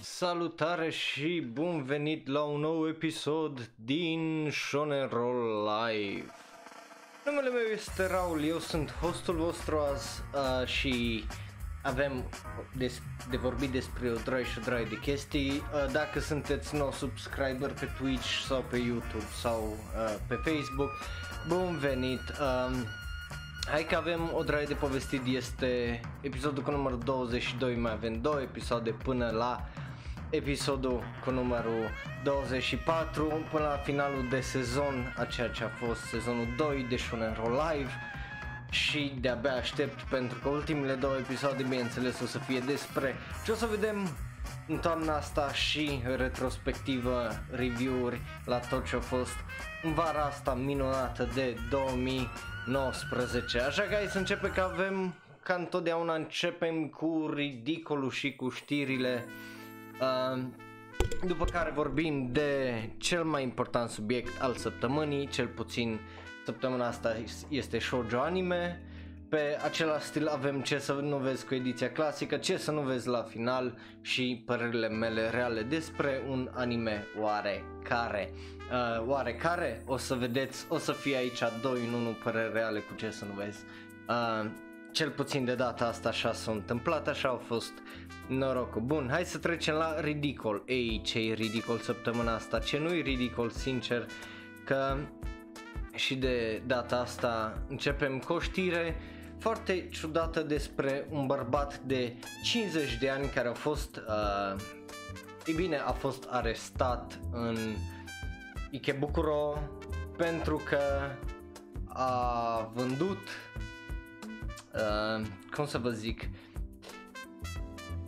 Salutare și bun venit la un nou episod din Shonen Roll Live. Numele meu este Raul, eu sunt hostul vostru azi uh, și avem des- de vorbit despre o drag și o drag de chestii. Uh, dacă sunteți nou subscriber pe Twitch sau pe YouTube sau uh, pe Facebook, bun venit! Um, Hai că avem o draie de povestit, este episodul cu numărul 22, mai avem două episoade până la episodul cu numărul 24, până la finalul de sezon, a ceea ce a fost sezonul 2 de Shonen Roll Live și de-abia aștept pentru că ultimele două episoade, bineînțeles, o să fie despre ce o să vedem în toamna asta și retrospectivă, review-uri la tot ce a fost în vara asta minunată de 2019. Așa că hai să începem că avem, ca întotdeauna începem cu ridicolul și cu știrile. Uh, după care vorbim de cel mai important subiect al săptămânii, cel puțin săptămâna asta este shoujo anime. Pe același stil avem ce să nu vezi cu ediția clasică, ce să nu vezi la final și părerile mele reale despre un anime oarecare. Uh, oarecare o să vedeți, o să fie aici 2 în 1 păreri reale cu ce să nu vezi. Uh, cel puțin de data asta așa s-a întâmplat, așa au fost norocul. Bun, hai să trecem la ridicol. Ei, ce e ridicol săptămâna asta? Ce nu e ridicol, sincer, că și de data asta începem cu o știre foarte ciudată despre un bărbat de 50 de ani care a fost, uh, e bine, a fost arestat în Ikebukuro pentru că a vândut, uh, cum să vă zic,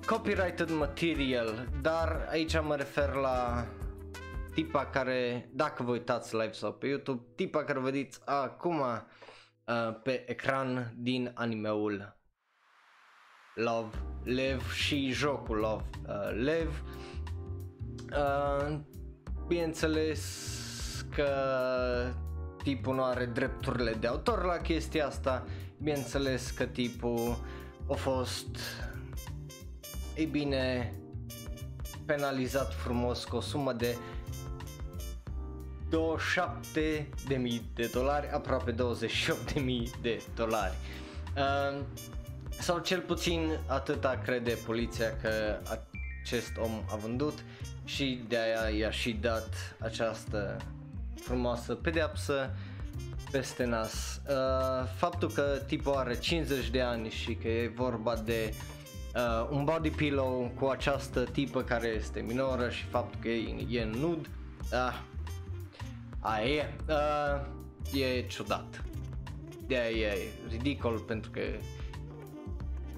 copyrighted material, dar aici mă refer la tipa care, dacă vă uitați live sau pe YouTube, tipa care vă vedeți acum uh, pe ecran din animeul Love Live și jocul Love uh, Live. Uh, bineînțeles că tipul nu are drepturile de autor la chestia asta, bineînțeles că tipul a fost, ei bine, penalizat frumos cu o sumă de 27.000 de dolari, aproape 28.000 de dolari. Uh, sau cel puțin atâta crede poliția că acest om a vândut și de aia i-a și dat această frumoasă pedeapsă peste nas. Uh, faptul că tipul are 50 de ani și că e vorba de uh, un body pillow cu această tipă care este minoră și faptul că e, e nud, uh, Aia e, uh, e ciudat. de e ridicol pentru că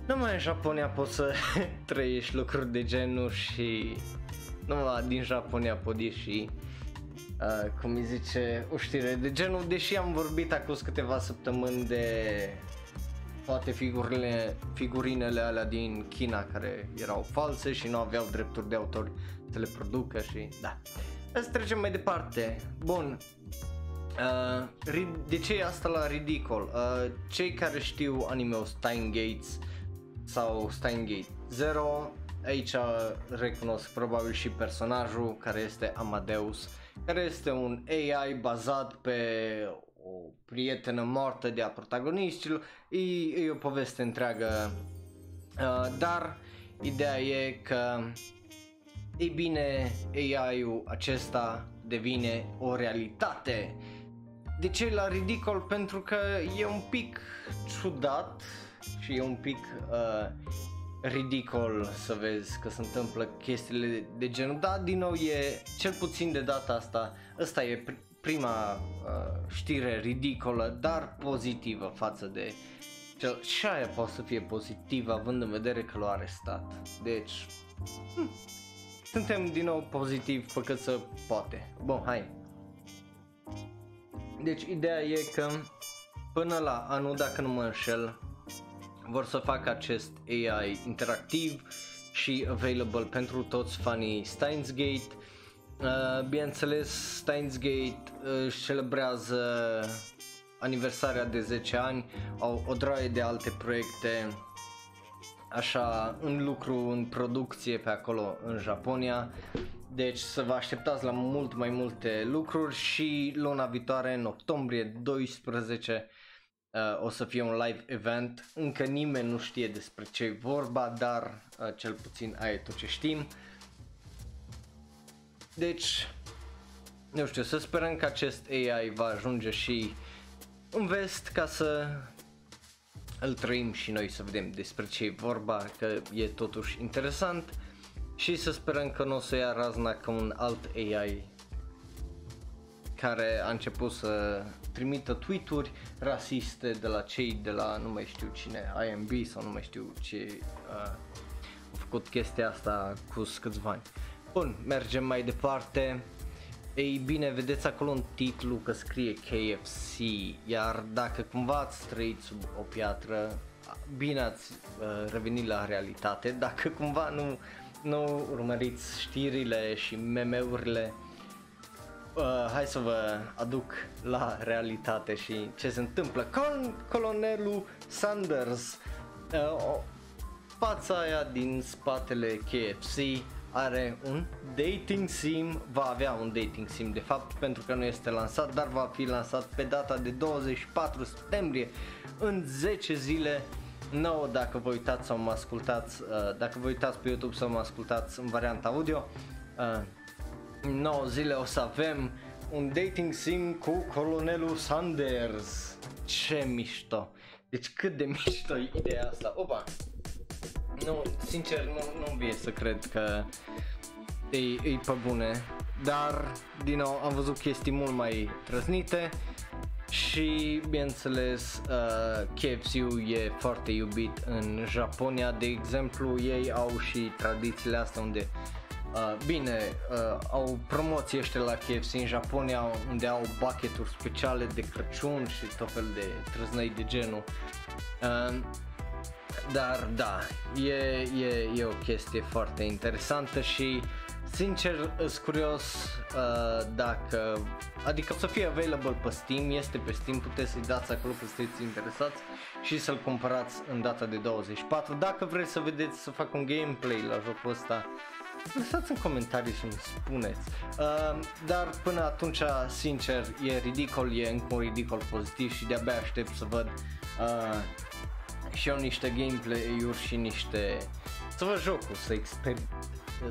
numai în Japonia poți să trăiești lucruri de genul și numai din Japonia pot ieși uh, cum îi zice o știre de genul, deși am vorbit acum câteva săptămâni de toate figurile, figurinele alea din China care erau false și nu aveau drepturi de autor să le producă și da. Să trecem mai departe. Bun. Uh, de ce e asta la ridicol? Uh, cei care știu anime Gates sau Steingate 0 aici recunosc probabil și personajul care este Amadeus care este un AI bazat pe o prietenă moartă de a protagonistilor e, e o poveste întreagă uh, dar ideea e că ei bine, AI-ul acesta devine o realitate. De ce la ridicol? Pentru că e un pic ciudat și e un pic uh, ridicol să vezi că se întâmplă chestiile de genul. Da, din nou e, cel puțin de data asta, ăsta e prima uh, știre ridicolă, dar pozitivă față de cel, și aia poate să fie pozitivă având în vedere că l-a arestat. Deci, hm, suntem din nou pozitiv pe cât să poate. Bun, hai. Deci ideea e că până la anul, dacă nu mă înșel, vor să facă acest AI interactiv și available pentru toți fanii Steins Gate. Uh, bineînțeles, Steins Gate își celebrează aniversarea de 10 ani, au o draie de alte proiecte așa în lucru, în producție pe acolo în Japonia. Deci să vă așteptați la mult mai multe lucruri și luna viitoare, în octombrie 12, uh, o să fie un live event. Încă nimeni nu știe despre ce e vorba, dar uh, cel puțin aia e tot ce știm. Deci, nu știu, să sperăm că acest AI va ajunge și în vest ca să îl trăim și noi să vedem despre ce e vorba, că e totuși interesant și să sperăm că nu o să ia razna ca un alt AI care a început să trimită tweet-uri rasiste de la cei de la nu mai știu cine, IMB sau nu mai știu ce uh, a făcut chestia asta cu câțiva ani. Bun, mergem mai departe. Ei bine, vedeți acolo un titlu că scrie KFC, iar dacă cumva ați trăit sub o piatră, bine ați uh, revenit la realitate, dacă cumva nu, nu urmăriți știrile și meme-urile, uh, hai să vă aduc la realitate și ce se întâmplă. Con- colonelul Sanders, uh, fața aia din spatele KFC, are un dating sim, va avea un dating sim de fapt pentru că nu este lansat, dar va fi lansat pe data de 24 septembrie în 10 zile 9 dacă vă uitați sau mă ascultați, uh, dacă vă uitați pe YouTube sau mă ascultați în varianta audio, uh, 9 zile o să avem un dating sim cu colonelul Sanders. Ce mișto! Deci cât de mișto e ideea asta. Opa! Nu, sincer, nu, nu vie să cred că e, e pe bune, dar, din nou, am văzut chestii mult mai trăznite și, bineînțeles, uh, KFC-ul e foarte iubit în Japonia, de exemplu, ei au și tradițiile astea unde Uh, bine, uh, au promoții ăștia la KFC în Japonia unde au bucketuri speciale de Crăciun și tot fel de trăznăi de genul. Uh, dar da, e, e, e o chestie foarte interesantă și sincer sunt curios uh, dacă, adică o să fie available pe Steam, este pe Steam, puteți să-i dați acolo că sunteți interesați și să-l cumpărați în data de 24. Dacă vreți să vedeți să fac un gameplay la jocul ăsta, lăsați în comentarii și mi spuneți. Uh, dar până atunci, sincer, e ridicol, e încă un ridicol pozitiv și de-abia aștept să văd uh, și eu niște gameplay-uri și niște... Să văd jocul, să exper...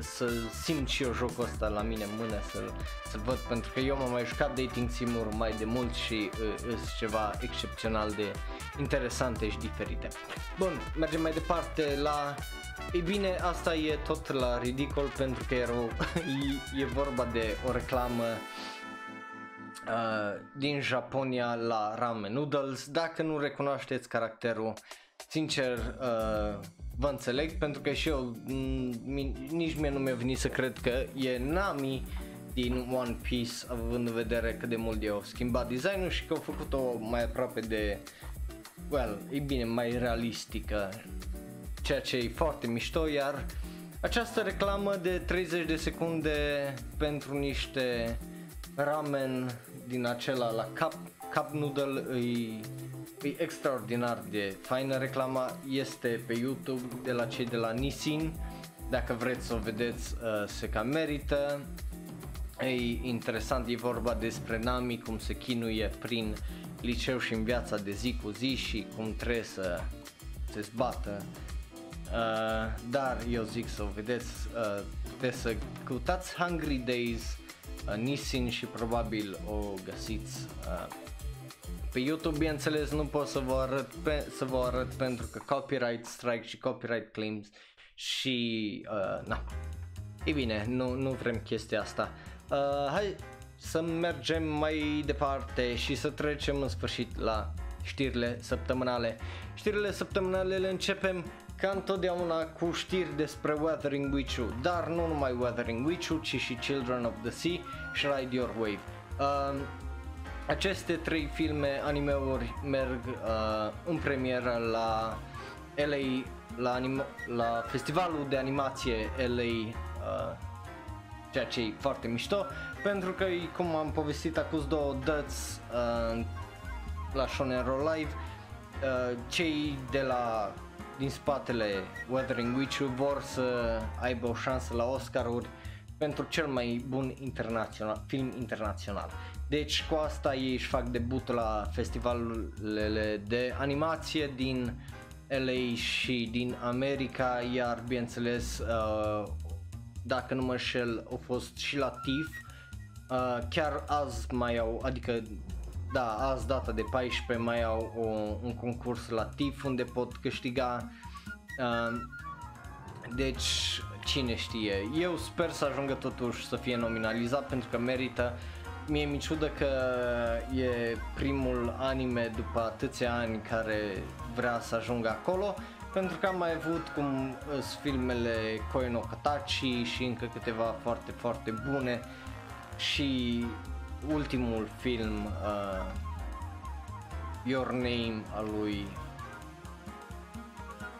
să simt și eu jocul ăsta la mine în mână, să-l, să văd, pentru că eu m-am mai jucat dating sim mai de mult și sunt uh, ceva excepțional de interesante și diferite. Bun, mergem mai departe la... Ei bine, asta e tot la ridicol pentru că era o... e, e vorba de o reclamă Uh, din Japonia la ramen noodles. Dacă nu recunoașteți caracterul, Sincer, uh, vă înțeleg pentru că și eu m- nici mie nu mi-a venit să cred că e Nami din One Piece având în vedere cât de mult i-au schimbat designul și că au făcut-o mai aproape de, well, e bine, mai realistică, ceea ce e foarte mișto, iar această reclamă de 30 de secunde pentru niște ramen din acela la cup, cup noodle îi e extraordinar de faină reclama, este pe YouTube de la cei de la Nissin, dacă vreți să o vedeți uh, se cam merită. E interesant, e vorba despre Nami, cum se chinuie prin liceu și în viața de zi cu zi și cum trebuie să se zbată. Uh, dar eu zic să o vedeți, uh, puteți să căutați Hungry Days, uh, Nissin și probabil o găsiți uh, pe YouTube, bineînțeles, nu pot să vă arăt, pe, să vă arăt pentru că copyright strike și copyright claims și uh, na. E bine, nu, nu vrem chestia asta. Uh, hai să mergem mai departe și să trecem în sfârșit la știrile săptămânale. Știrile săptămânale le începem ca întotdeauna cu știri despre Weathering Witch-ul, dar nu numai Weathering Witch-ul, ci și Children of the Sea și Ride Your Wave. Uh, aceste trei filme animeuri merg uh, în premieră la LA, la, anim- la festivalul de animație LA, uh, ceea ce e foarte mișto, pentru că, cum am povestit acum două dăți uh, la Shonen Roll Live, uh, cei de la din spatele Wuthering Witch vor să aibă o șansă la Oscaruri pentru cel mai bun internațional, film internațional. Deci cu asta ei își fac debutul la festivalurile de animație din LA și din America, iar bineînțeles, uh, dacă nu mă șel, au fost și la TIFF. Uh, chiar azi mai au, adică da, azi data de 14 mai au o, un concurs la TIFF unde pot câștiga uh, deci cine știe, eu sper să ajungă totuși să fie nominalizat pentru că merită. Mie mi ciudă că e primul anime după atâția ani care vrea să ajungă acolo pentru că am mai avut cum sunt filmele Koi no Katachi și încă câteva foarte foarte bune și ultimul film uh, Your Name al lui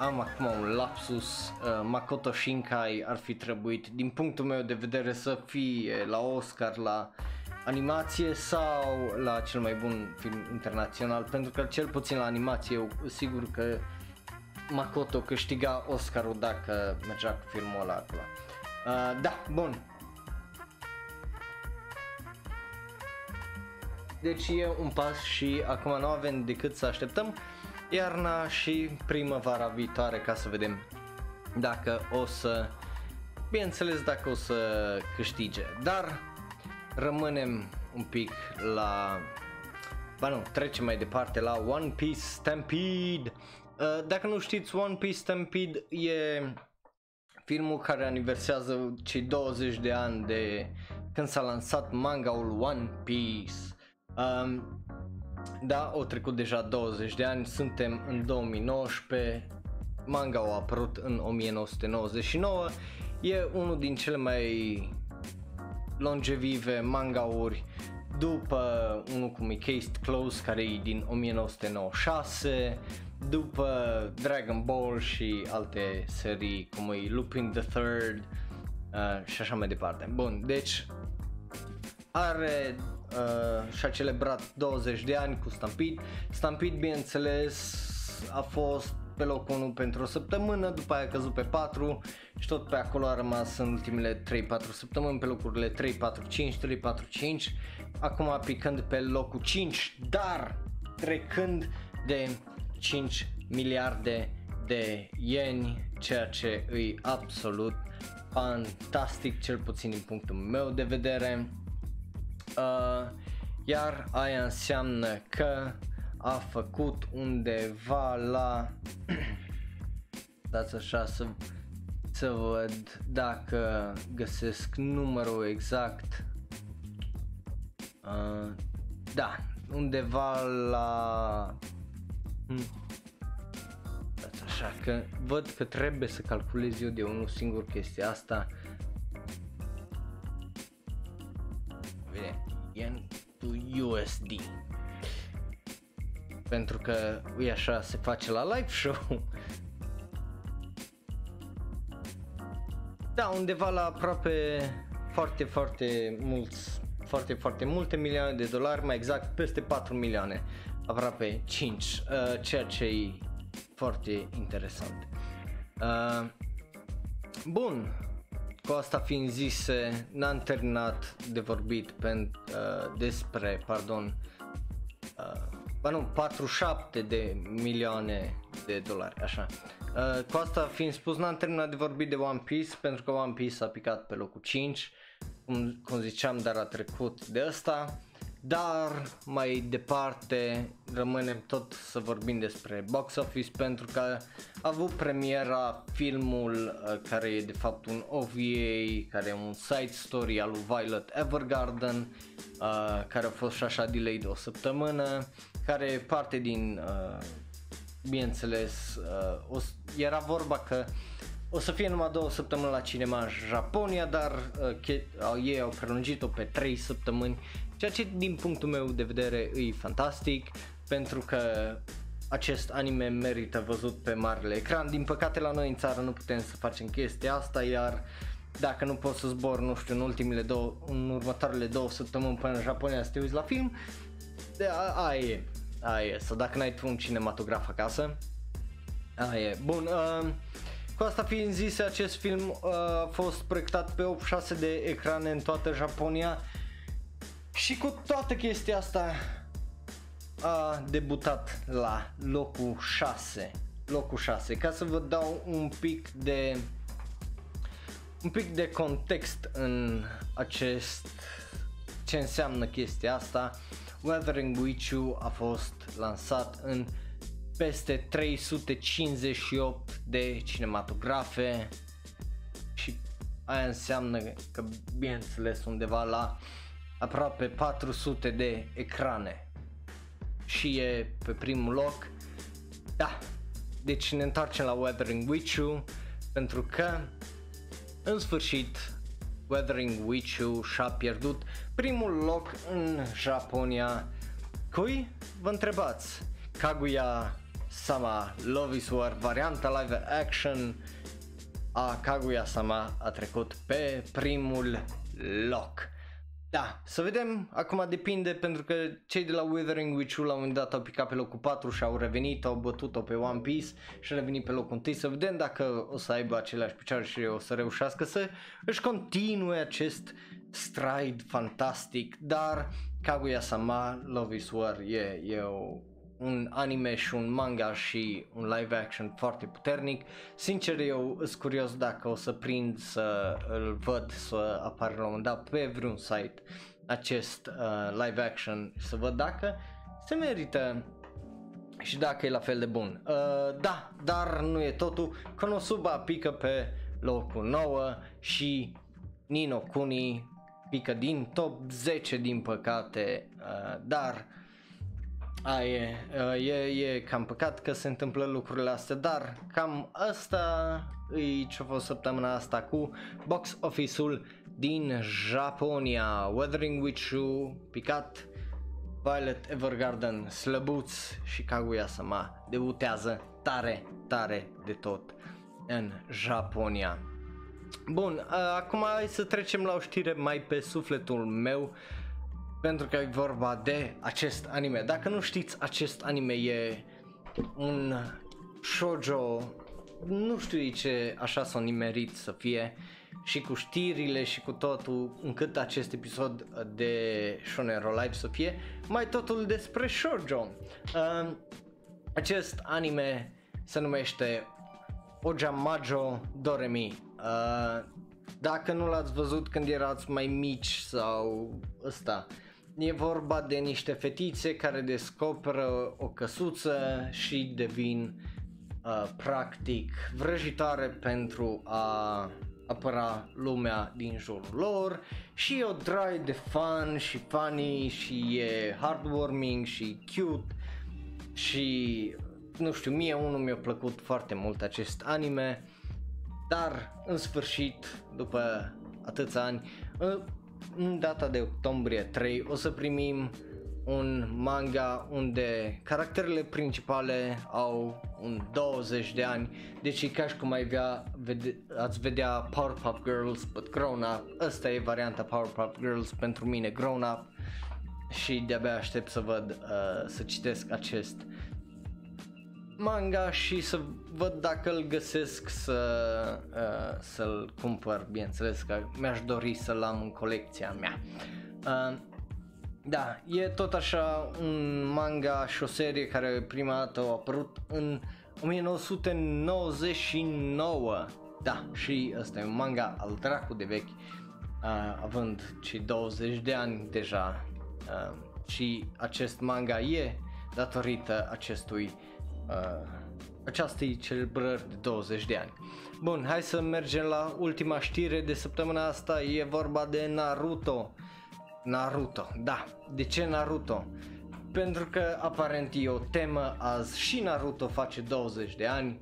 am acum un lapsus, uh, Makoto Shinkai ar fi trebuit din punctul meu de vedere să fie la Oscar la animație sau la cel mai bun film internațional pentru că cel puțin la animație eu sigur că Makoto câștiga Oscarul dacă mergea cu filmul ăla acolo. Uh, da, bun. Deci e un pas și acum nu avem decât să așteptăm iarna și primăvara viitoare ca să vedem dacă o să, bineînțeles dacă o să câștige, dar rămânem un pic la, ba nu, trecem mai departe la One Piece Stampede. Uh, dacă nu știți, One Piece Stampede e filmul care aniversează cei 20 de ani de când s-a lansat mangaul One Piece. Um, da, au trecut deja 20 de ani, suntem în 2019, manga a apărut în 1999, e unul din cele mai longevive mangauri după unul cum e Case Close care e din 1996, după Dragon Ball și alte serii cum e Lupin the Third uh, și așa mai departe. Bun, deci are uh, și-a celebrat 20 de ani cu Stampede. Stampede, bineînțeles, a fost pe locul 1 pentru o săptămână, după aia a căzut pe 4 și tot pe acolo a rămas în ultimele 3-4 săptămâni pe locurile 3, 4, 5, 3, 4, 5, acum picând pe locul 5, dar trecând de 5 miliarde de ieni, ceea ce îi absolut fantastic, cel puțin din punctul meu de vedere. Uh, iar aia înseamnă că a făcut undeva la dați așa să, să văd dacă găsesc numărul exact uh, da, undeva la hmm. dați așa că văd că trebuie să calculez eu de unul singur chestia asta yen to USD pentru că e așa se face la live show Da, undeva la aproape foarte, foarte mulți, foarte, foarte multe milioane de dolari, mai exact peste 4 milioane, aproape 5, uh, ceea ce e foarte interesant. Uh, bun, cu asta fiind zise, n-am terminat de vorbit pen, uh, despre, pardon, uh, ba nu, 47 de milioane de dolari, așa. Uh, cu asta fiind spus, n-am terminat de vorbit de One Piece, pentru că One Piece a picat pe locul 5, cum, cum ziceam, dar a trecut de asta. Dar mai departe rămânem tot să vorbim despre box office pentru că a avut premiera filmul uh, care e de fapt un OVA, care e un side story al lui Violet Evergarden, uh, care a fost și așa delayed o săptămână, care e parte din, uh, bineînțeles, uh, o, era vorba că o să fie numai două săptămâni la cinema în Japonia, dar uh, che- uh, ei au prelungit-o pe trei săptămâni Ceea ce din punctul meu de vedere e fantastic pentru că acest anime merită văzut pe marele ecran. Din păcate la noi în țară nu putem să facem chestia asta, iar dacă nu poți să zbor, nu știu, în ultimele două, în următoarele două săptămâni până în Japonia să te uiți la film, de, a, aia e, aia e. Sau dacă n-ai tu un cinematograf acasă, A, e. Bun, uh, cu asta fiind zis, acest film uh, a fost proiectat pe 86 de ecrane în toată Japonia și cu toată chestia asta a debutat la locul 6. Locul 6. Ca să vă dau un pic de un pic de context în acest ce înseamnă chestia asta. Weathering with You a fost lansat în peste 358 de cinematografe și aia înseamnă că bineînțeles undeva la aproape 400 de ecrane și e pe primul loc. Da, deci ne întoarcem la Weathering with You pentru că în sfârșit Weathering with You și-a pierdut primul loc în Japonia. Cui? Vă întrebați. Kaguya Sama Love is War, varianta live action a Kaguya Sama a trecut pe primul loc. Da, să vedem, acum depinde pentru că cei de la Withering Witch la un moment dat au picat pe locul 4 și au revenit, au bătut-o pe One Piece și a revenit pe locul 1, să vedem dacă o să aibă aceleași picioare și o să reușească să își continue acest stride fantastic, dar Kaguya-sama Love is War e, e o un anime și un manga și un live action foarte puternic. Sincer, eu sunt curios dacă o să prind să îl văd să apară la un moment dat pe vreun site acest uh, live action să văd dacă se merită și dacă e la fel de bun. Uh, da, dar nu e totul. Konosuba pică pe locul 9 și Nino Kuni pică din top 10 din păcate, uh, dar a, e, e, e cam păcat că se întâmplă lucrurile astea, dar cam asta e ce a fost săptămâna asta cu box office-ul din Japonia, Weathering with You, picat, Violet Evergarden, slăbuț și Kaguya-sama debutează tare, tare de tot în Japonia. Bun, acum hai să trecem la o știre mai pe sufletul meu pentru că e vorba de acest anime. Dacă nu știți, acest anime e un shoujo, nu știu ce așa s-a nimerit să fie și cu știrile și cu totul încât acest episod de Shonen Ro Live să fie mai totul despre shoujo. Uh, acest anime se numește Ojamajo Doremi. Uh, dacă nu l-ați văzut când erați mai mici sau ăsta, E vorba de niște fetițe care descoperă o căsuță și devin uh, practic vrăjitoare pentru a apăra lumea din jurul lor. Și e o drai de fun și funny și e heartwarming și cute. Și nu știu, mie unul mi-a plăcut foarte mult acest anime. Dar în sfârșit după atâția ani în data de octombrie 3 o să primim un manga unde caracterele principale au un 20 de ani, deci e ca și cum ai vea, vede, ați vedea Powerpuff Girls, but grown up, asta e varianta Powerpuff Girls pentru mine, grown up. Și de-abia aștept să văd, uh, să citesc acest manga și să văd dacă îl găsesc să, uh, să-l cumpăr, bineînțeles că mi-aș dori să-l am în colecția mea. Uh, da, e tot așa un manga și o serie care prima dată a apărut în 1999. Da, și ăsta e un manga al dracu de vechi, uh, având cei 20 de ani deja. Uh, și acest manga e datorită acestui uh, aceastei celebrări de 20 de ani. Bun, hai să mergem la ultima știre de săptămâna asta, e vorba de Naruto. Naruto, da. De ce Naruto? Pentru că aparent e o temă azi și Naruto face 20 de ani.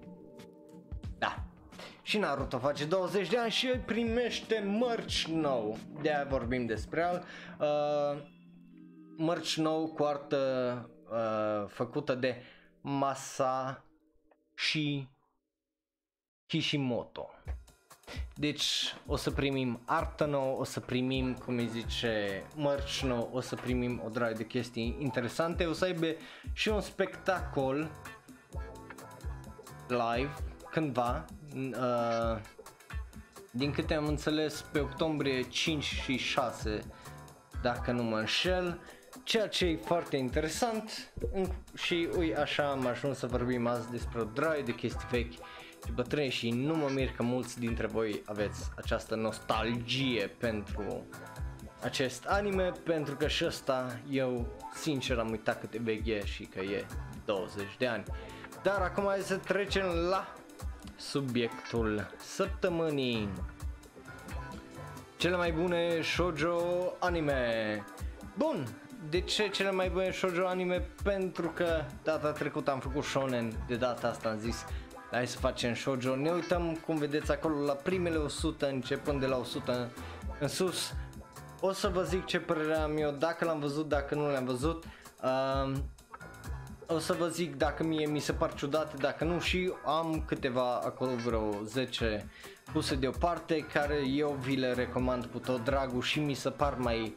Da. Și Naruto face 20 de ani și el primește mărci nou. De aia vorbim despre el. Uh, mărci nou cu artă uh, făcută de Masa și Kishimoto. Deci o să primim artă nouă, o să primim, cum îi zice, mărci nou, o să primim o draie de chestii interesante, o să aibă și un spectacol live cândva, uh, din câte am înțeles pe octombrie 5 și 6 dacă nu mă înșel, ceea ce e foarte interesant și ui așa am ajuns să vorbim azi despre o draie de chestii vechi și bătrâni și nu mă mir că mulți dintre voi aveți această nostalgie pentru acest anime pentru că și ăsta eu sincer am uitat cât de vechi e și că e 20 de ani. Dar acum hai să trecem la subiectul săptămânii. Cele mai bune shoujo anime. Bun, de ce cele mai bune shoujo anime? Pentru că data trecută am făcut shonen, de data asta am zis hai să facem shoujo. Ne uităm cum vedeți acolo la primele 100 începând de la 100 în sus. O să vă zic ce părere am eu, dacă l-am văzut, dacă nu l-am văzut. Uh, o să vă zic dacă mie mi se par ciudate, dacă nu și am câteva acolo vreo 10 puse deoparte care eu vi le recomand cu tot dragul și mi se par mai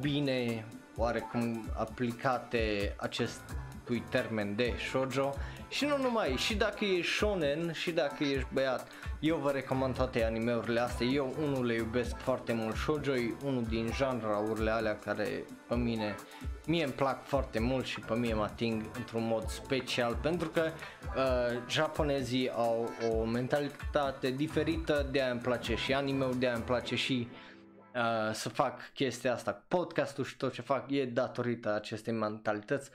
bine oarecum aplicate acestui termen de shoujo. Și nu numai, și dacă ești shonen și dacă ești băiat, eu vă recomand toate animeurile astea, eu unul le iubesc foarte mult, shoujo e unul din janraurile alea care pe mine, mie îmi plac foarte mult și pe mine mă ating într-un mod special pentru că uh, japonezii au o mentalitate diferită, de aia îmi place și anime de aia îmi place și uh, să fac chestia asta, podcastul și tot ce fac e datorită acestei mentalități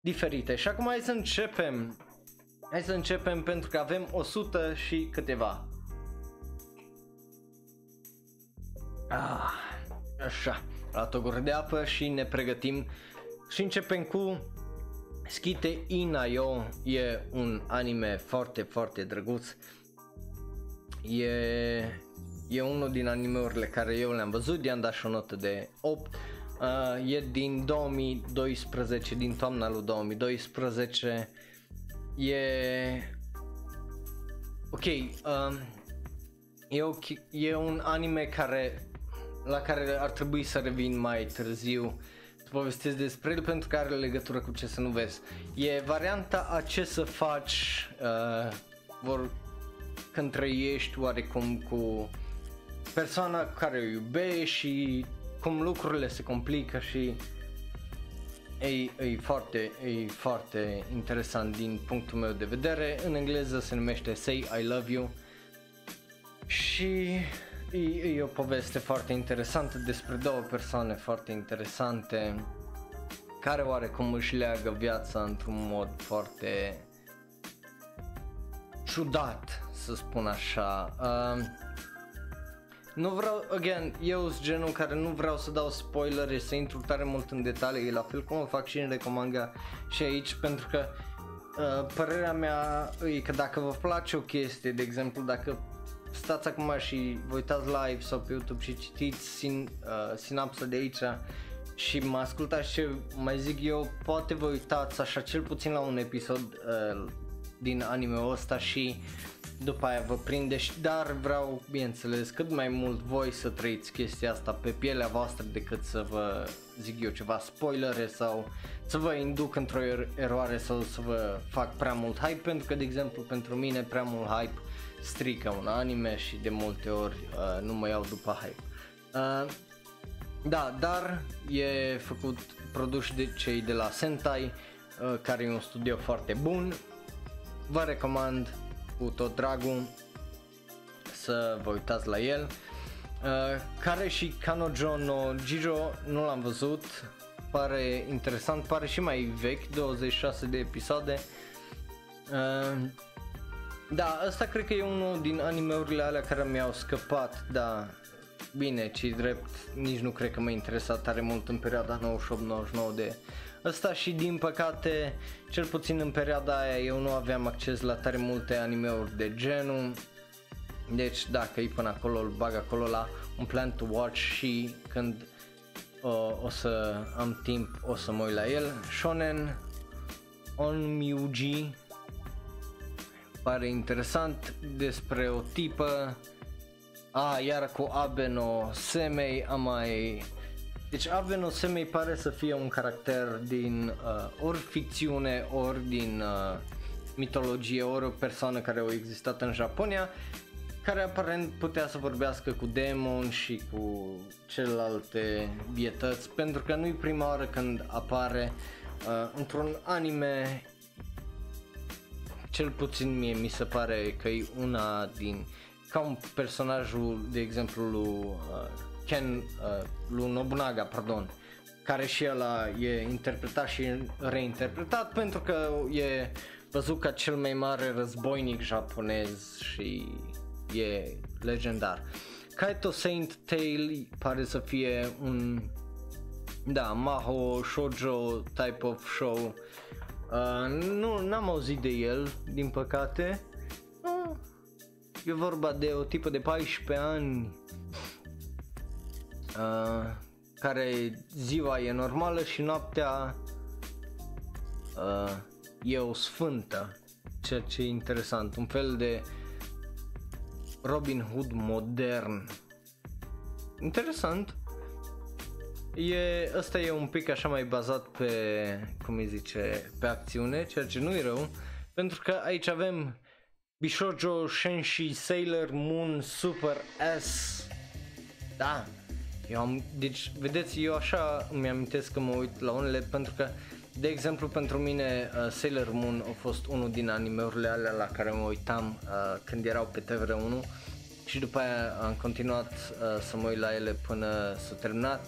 diferite. Și acum hai să începem Hai să începem pentru că avem 100 și câteva. Ah, așa, la o gură de apă și ne pregătim și începem cu Skite Inayo e un anime foarte, foarte drăguț. E, e unul din animeurile care eu le-am văzut, i-am dat și o notă de 8. Uh, e din 2012, din toamna lui 2012 e... Ok, um, e, ok, e un anime care la care ar trebui să revin mai târziu să povestesc despre el pentru că are legătură cu ce să nu vezi. E varianta a ce să faci uh, vor, când trăiești oarecum cu persoana care o iubești și cum lucrurile se complică și e, e, foarte, e foarte interesant din punctul meu de vedere. În engleză se numește Say I Love You și e, e o poveste foarte interesantă despre două persoane foarte interesante care oarecum își leagă viața într-un mod foarte ciudat, să spun așa. Uh, nu vreau, again, eu sunt genul care nu vreau să dau spoilere, să intru tare mult în detalii, la fel cum o fac și în recomanga și aici, pentru că uh, părerea mea e că dacă vă place o chestie, de exemplu, dacă stați acum și vă uitați live sau pe YouTube și citiți sin, uh, sinapsa de aici și mă ascultați ce mai zic eu, poate vă uitați așa cel puțin la un episod uh, din anime-ul ăsta și după aia vă prinde și dar vreau, bineînțeles, cât mai mult voi să trăiți chestia asta pe pielea voastră decât să vă zic eu ceva spoilere sau să vă induc într-o er- eroare sau să vă fac prea mult hype pentru că, de exemplu, pentru mine prea mult hype strică un anime și de multe ori uh, nu mă iau după hype. Uh, da, dar e făcut, produs de cei de la Sentai, uh, care e un studio foarte bun. Vă recomand cu tot dragul să vă uitați la el. Uh, care și Kanojo no Jijo nu l-am văzut, pare interesant, pare și mai vechi, 26 de episoade. Uh, da, asta cred că e unul din animeurile alea care mi-au scăpat, da, bine, ci drept, nici nu cred că m-a interesat tare mult în perioada 98-99 de Ăsta și din păcate, cel puțin în perioada aia eu nu aveam acces la tare multe animeuri de genul. Deci dacă e până acolo, îl bag acolo la un plan to watch și când uh, o să am timp o să mă uit la el. Shonen On Myuji pare interesant despre o tipă a, iar cu Abeno Semei am mai deci Aveno Semei pare să fie un caracter din uh, ori ficțiune, ori din uh, mitologie, ori o persoană care a existat în Japonia, care aparent putea să vorbească cu demon și cu celelalte bietăți, pentru că nu-i prima oară când apare uh, într-un anime, cel puțin mie mi se pare că e una din, ca un personajul, de exemplu, lui uh, Ken, uh, lui Nobunaga, pardon, care și el e interpretat și reinterpretat pentru că e văzut ca cel mai mare războinic japonez și e legendar. Kaito Saint Tail pare să fie un da, Maho Shoujo type of show. Uh, nu, n-am auzit de el, din păcate. Uh, e vorba de o tipă de 14 ani uh, care ziua e normală și noaptea uh, e o sfântă, ceea ce e interesant, un fel de Robin Hood modern. Interesant. E, ăsta e un pic așa mai bazat pe, cum îi zice, pe acțiune, ceea ce nu e rău, pentru că aici avem Bishojo Shenshi Sailor Moon Super S. Da, eu am, deci, vedeți, eu așa îmi amintesc că mă uit la unele pentru că, de exemplu, pentru mine uh, Sailor Moon a fost unul din animeurile alea la care mă uitam uh, când erau pe TVR1 și după aia am continuat uh, să mă uit la ele până s-a terminat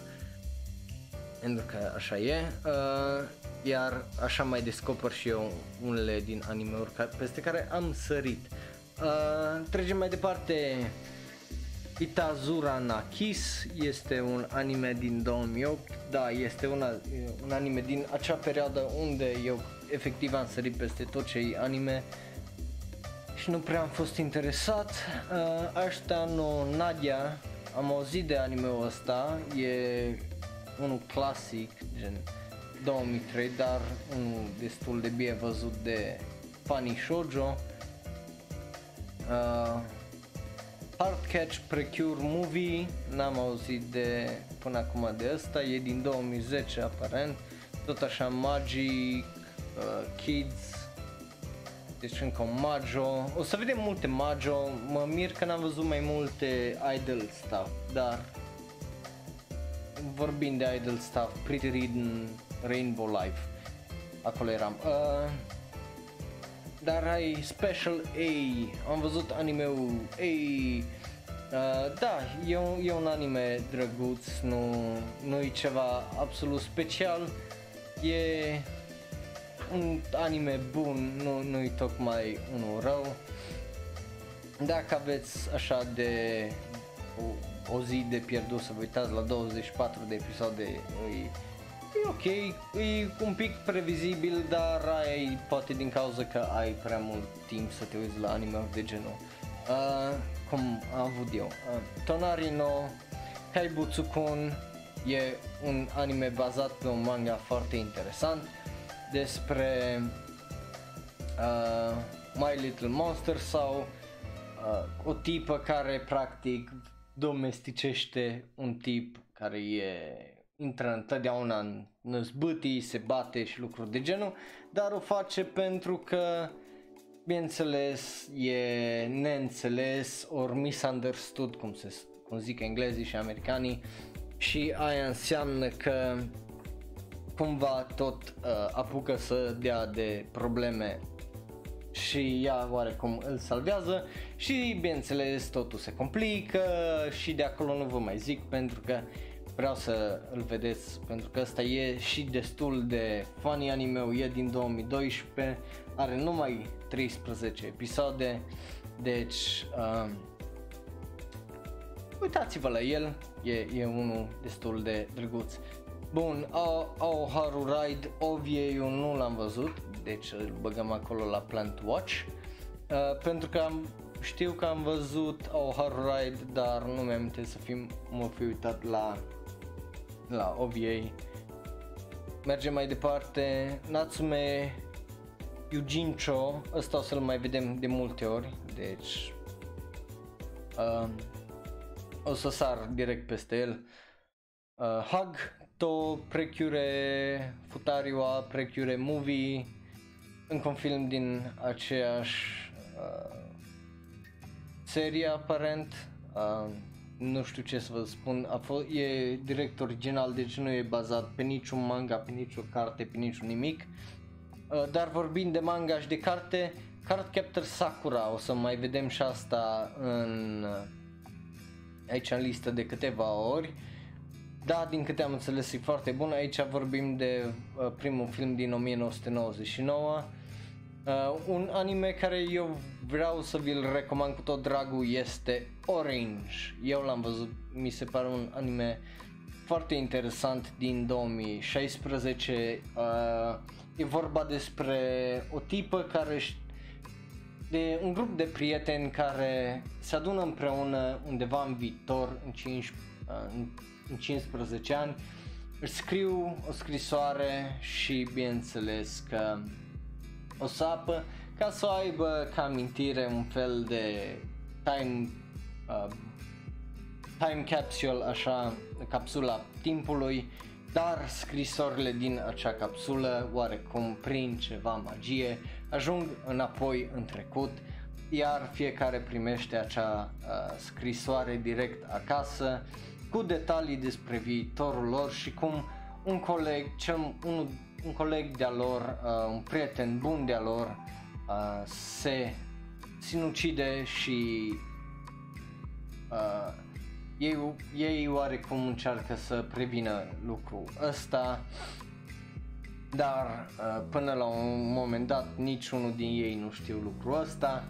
pentru că așa e, uh, iar așa mai descoper și eu unele din anime-uri peste care am sărit. Uh, trecem mai departe Itazura na Kiss este un anime din 2008, da, este una, un anime din acea perioadă unde eu efectiv am sărit peste tot ce e anime și nu prea am fost interesat. Uh, Ashta no Nadia, am auzit de anime-ul ăsta, e unul clasic, gen 2003, dar unul destul de bine văzut de Funny Shoujo. Uh, Hard Catch Precure Movie, n-am auzit de până acum de asta, e din 2010 aparent, tot așa Magic, uh, Kids, deci încă un Majo, o să vedem multe Majo, mă mir că n-am văzut mai multe idol stuff, dar vorbind de idol stuff, Pretty Read Rainbow Life, acolo eram. Uh, dar ai Special A, am văzut anime-ul A, uh, da, e un, e un anime drăguț, nu, nu e ceva absolut special, e un anime bun, nu, nu e tocmai unul rău. Dacă aveți așa de o, o zi de pierdut să vă uitați la 24 de episoade, e e ok, e un pic previzibil, dar ai poate din cauza că ai prea mult timp să te uiți la anime de genul. Uh, cum am avut eu. Uh, Tonari no Kaibutsu-kun e un anime bazat pe un manga foarte interesant despre uh, My Little Monster sau uh, o tipă care practic domesticește un tip care e intră întotdeauna în năzbâtii, se bate și lucruri de genul, dar o face pentru că bineînțeles e neînțeles ori misunderstood cum, se, cum zic englezii și americanii și aia înseamnă că cumva tot uh, apucă să dea de probleme și ea oarecum îl salvează și bineînțeles totul se complică și de acolo nu vă mai zic pentru că vreau să îl vedeți pentru că ăsta e și destul de funny anime e din 2012, are numai 13 episoade, deci uh, uitați-vă la el, e, e unul destul de drăguț. Bun, au Haru Ride, Ovie eu nu l-am văzut, deci îl băgăm acolo la Plant Watch. Uh, pentru că am, știu că am văzut Haru Ride, dar nu mi-am să fim, mă fi uitat la la OVA. Mergem mai departe, Natsume Yujincho, ăsta o să-l mai vedem de multe ori, deci uh, o să sar direct peste el. Uh, Hug to Precure Futariwa Precure Movie încă un film din aceeași uh, serie aparent. Uh, nu știu ce să vă spun, a fost, e direct original, deci nu e bazat pe niciun manga, pe nicio carte, pe niciun nimic. Uh, dar vorbind de manga și de carte, Cardcaptor Sakura, o să mai vedem și asta în, uh, aici în listă de câteva ori. Da, din câte am înțeles e foarte bun, aici vorbim de uh, primul film din 1999 Uh, un anime care eu vreau să vi-l recomand cu tot dragul este Orange. Eu l-am văzut, mi se pare un anime foarte interesant din 2016. Uh, e vorba despre o tipă care de un grup de prieteni care se adună împreună undeva în viitor, în, 5, uh, în 15 ani, își scriu o scrisoare și bineînțeles că o sapă ca să o aibă ca amintire un fel de time uh, time capsule, așa, capsula timpului, dar scrisorile din acea capsulă, oarecum prin ceva magie, ajung înapoi în trecut, iar fiecare primește acea uh, scrisoare direct acasă, cu detalii despre viitorul lor și cum un coleg, cel, unul un coleg de-a lor, uh, un prieten bun de-a lor uh, se sinucide și uh, ei, ei oarecum încearcă să prevină lucrul ăsta dar uh, până la un moment dat niciunul din ei nu știu lucrul ăsta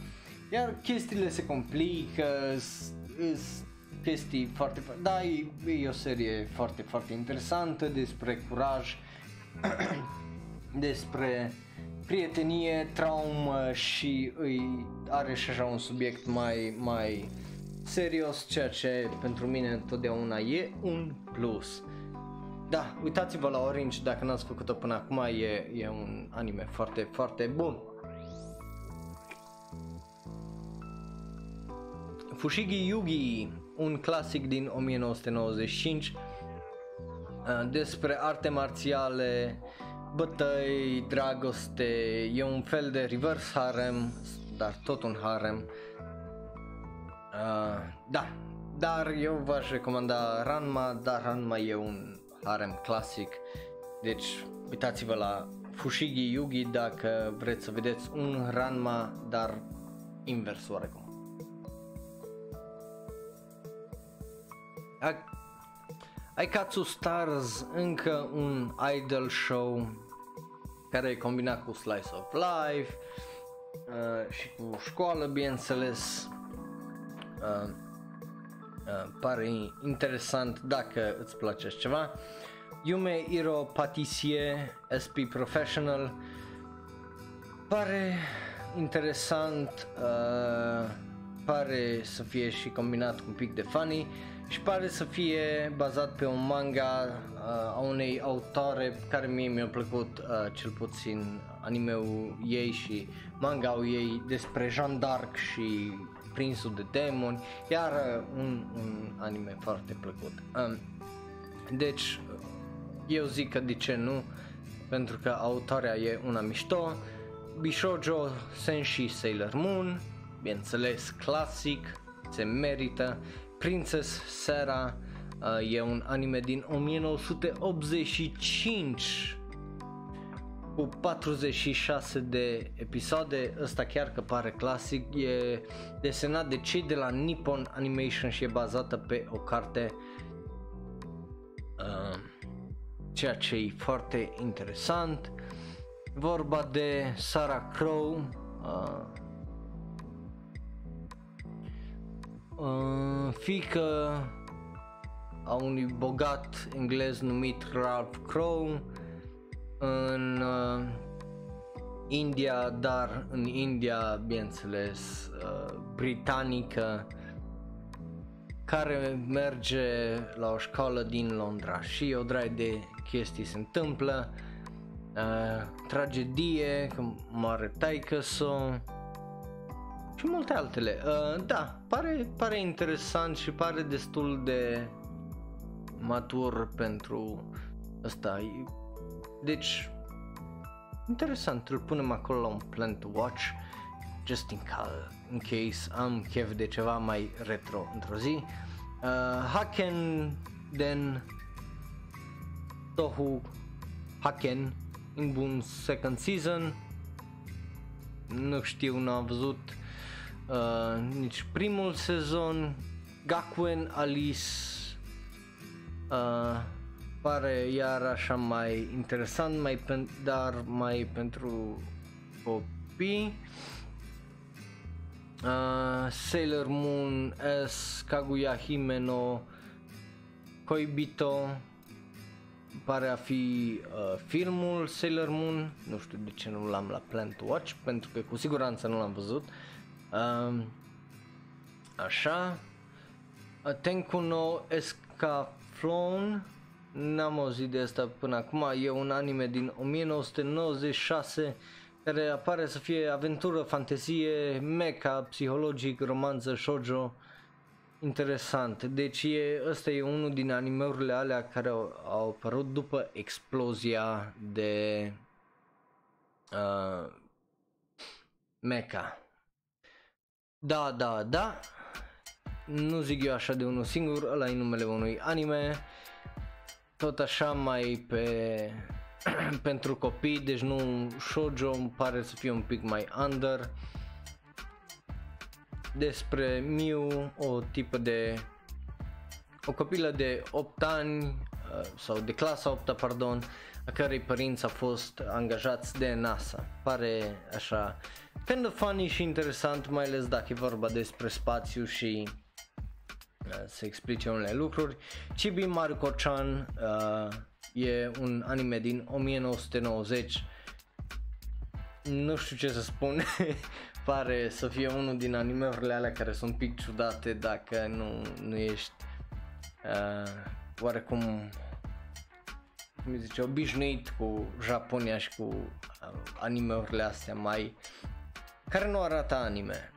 iar chestiile se complică sunt chestii foarte, da, e, e o serie foarte, foarte interesantă despre curaj despre prietenie, traumă și îi are și așa un subiect mai, mai serios, ceea ce pentru mine întotdeauna e un plus. Da, uitați-vă la Orange dacă n-ați făcut-o până acum, e, e un anime foarte, foarte bun. Fushigi Yugi, un clasic din 1995 uh, despre arte marțiale, bătăi, dragoste, e un fel de reverse harem, dar tot un harem. Uh, da, dar eu v-aș recomanda Ranma, dar Ranma e un harem clasic, deci uitați-vă la Fushigi Yugi dacă vreți să vedeți un Ranma, dar invers oarecum. Aikatsu Stars, încă un idol show care e combinat cu Slice of Life uh, și cu școală, bineînțeles. Uh, uh, pare interesant dacă îți place ceva. Yume Hiro Patissier SP Professional pare interesant, uh, pare să fie și combinat cu un pic de funny și pare să fie bazat pe un manga uh, a unei autore care mie mi-a plăcut uh, cel puțin animeul ei și manga ei despre Jean d'Arc și prinsul de demoni, iar uh, un, un anime foarte plăcut. Um, deci, eu zic că de ce nu, pentru că autoarea e una mișto, Bishojo Senshi Sailor Moon, bineînțeles clasic, se merită, Princess Sarah uh, e un anime din 1985 cu 46 de episoade, ăsta chiar că pare clasic, e desenat de cei de la Nippon Animation și e bazată pe o carte uh, ceea ce e foarte interesant. Vorba de Sarah Crow, uh, uh, fică a unui bogat englez numit Ralph Crow în uh, India, dar în India, bineînțeles, uh, britanică, care merge la o școală din Londra. Și o draie de chestii se întâmplă, uh, tragedie, că moare taică și multe altele. Uh, da, pare, pare interesant și pare destul de matur pentru ăsta. Deci, interesant, îl punem acolo la un plan to watch, just in, cal, in case am chef de ceva mai retro într-o zi. Uh, Haken, then Tohu Haken în bun second season. Nu știu, nu am văzut uh, nici primul sezon. Gakuen Alice uh, pare iar așa mai interesant, mai pen- dar mai pentru copii. Uh, Sailor Moon S, Kaguya Himeno, Koibito, pare a fi uh, filmul Sailor Moon, nu știu de ce nu l-am la Plan to Watch, pentru că cu siguranță nu l-am văzut. Uh, așa, uh, Tenku no Escaflon, n-am auzit de asta până acum, e un anime din 1996 care apare să fie aventură, fantezie, mecha, psihologic, romanță, shoujo, interesant. Deci e, ăsta e unul din animeurile alea care au, au apărut după explozia de uh, mecha. Da, da, da. Nu zic eu așa de unul singur, ăla e numele unui anime. Tot așa mai pe pentru copii, deci nu shoujo, îmi pare să fie un pic mai under. Despre Miu, o tipă de o copilă de 8 ani uh, sau de clasa 8 pardon, a cărei părinți a fost angajați de NASA. Pare așa kind of funny și interesant, mai ales dacă e vorba despre spațiu și uh, să explice unele lucruri. Chibi Maruko-chan uh, e un anime din 1990 nu știu ce să spun pare să fie unul din animeurile alea care sunt un pic ciudate dacă nu, nu ești uh, oarecum cum zice, obișnuit cu Japonia și cu uh, animeurile astea mai care nu arată anime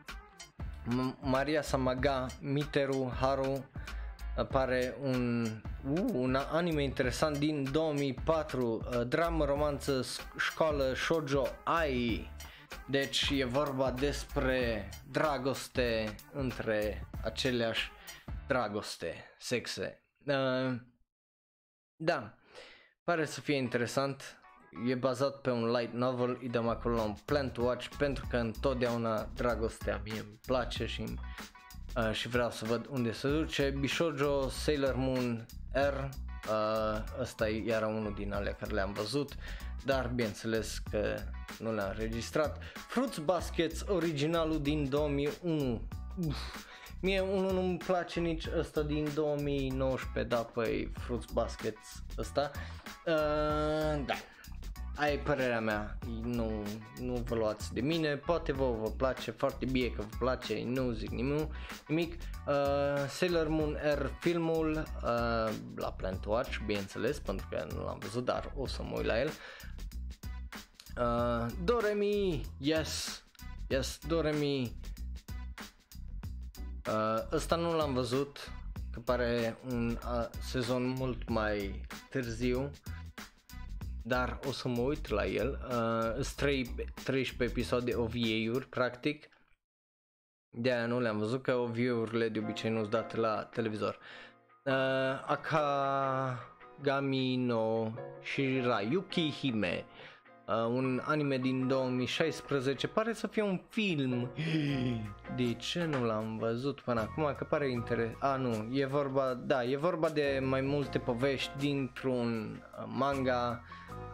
M- Maria Samaga, Miteru Haru apare un, uh, un anime interesant din 2004, uh, dramă, romanță, școală, shoujo, ai. Deci e vorba despre dragoste între aceleași dragoste, sexe. Uh, da, pare să fie interesant. E bazat pe un light novel, îi dăm acolo un plan to watch pentru că întotdeauna dragostea mie îmi place și îmi uh, și vreau să văd unde se duce. Bishojo Sailor Moon R, uh, ăsta e iar unul din ale care le-am văzut, dar bineînțeles că nu le-am înregistrat. Fruits Baskets, originalul din 2001. Uf. Mie unul nu-mi place nici ăsta din 2019, da, păi Fruits Baskets ăsta. Uh, da, Aia e părerea mea, nu, nu vă luați de mine, poate vă vă place foarte bine că vă place, nu zic nimic. nimic. Uh, Sailor Moon R filmul uh, la Plant Watch, bineînțeles, pentru că nu l-am văzut, dar o să mă uit la el. Uh, Doremi, yes, yes, Doremi. Uh, ăsta nu l-am văzut, că pare un uh, sezon mult mai târziu dar o să mă uit la el. Uh, 13 episoade OVA-uri, practic. De aia nu le-am văzut, că OVA-urile de obicei nu-s date la televizor. Uh, Akagami no Shirayuki Hime. Uh, un anime din 2016, pare să fie un film. De ce nu l-am văzut până acum? Că pare interesant. A, nu, e vorba, da, e vorba de mai multe povești dintr-un uh, manga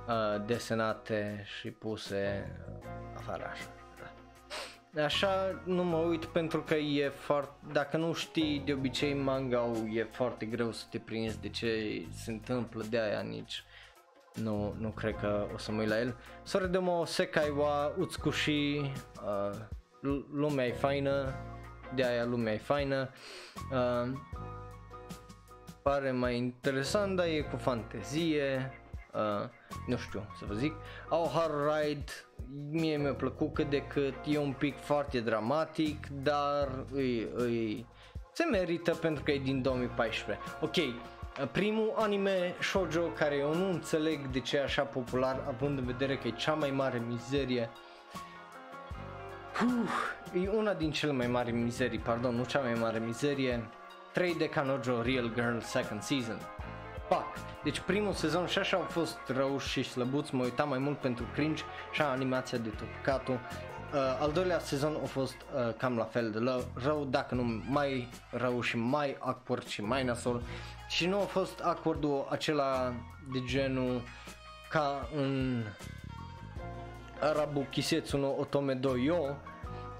uh, desenate și puse uh, afară așa. Da. Așa nu mă uit pentru că e foarte, dacă nu știi de obicei manga e foarte greu să te prinzi de ce se întâmplă de aia nici nu, nu cred că o să mă uit la el. Sore de mo Sekai wa Utsukushi, uh, lumea e faină, de aia lumea e faină. Uh, pare mai interesant, dar e cu fantezie, uh, nu știu să vă zic. Au Hard Ride, mie mi-a plăcut cât de cât, e un pic foarte dramatic, dar îi, îi, se merită pentru că e din 2014. Ok, Uh, primul anime shoujo care eu nu înțeleg de ce e așa popular având în vedere că e cea mai mare mizerie. Uf, e una din cele mai mari mizerii, pardon, nu cea mai mare mizerie. 3 de Kanojo Real Girl Second Season. Fuck. Deci primul sezon și așa au fost rău și slăbuți, mă uitam mai mult pentru cringe și animația de topicatul. Uh, al doilea sezon a fost uh, cam la fel de rău, rău, dacă nu mai rău și mai awkward și mai nasol și nu a fost awkward acela de genul ca în Arabu Kisetsu no Otome do Yo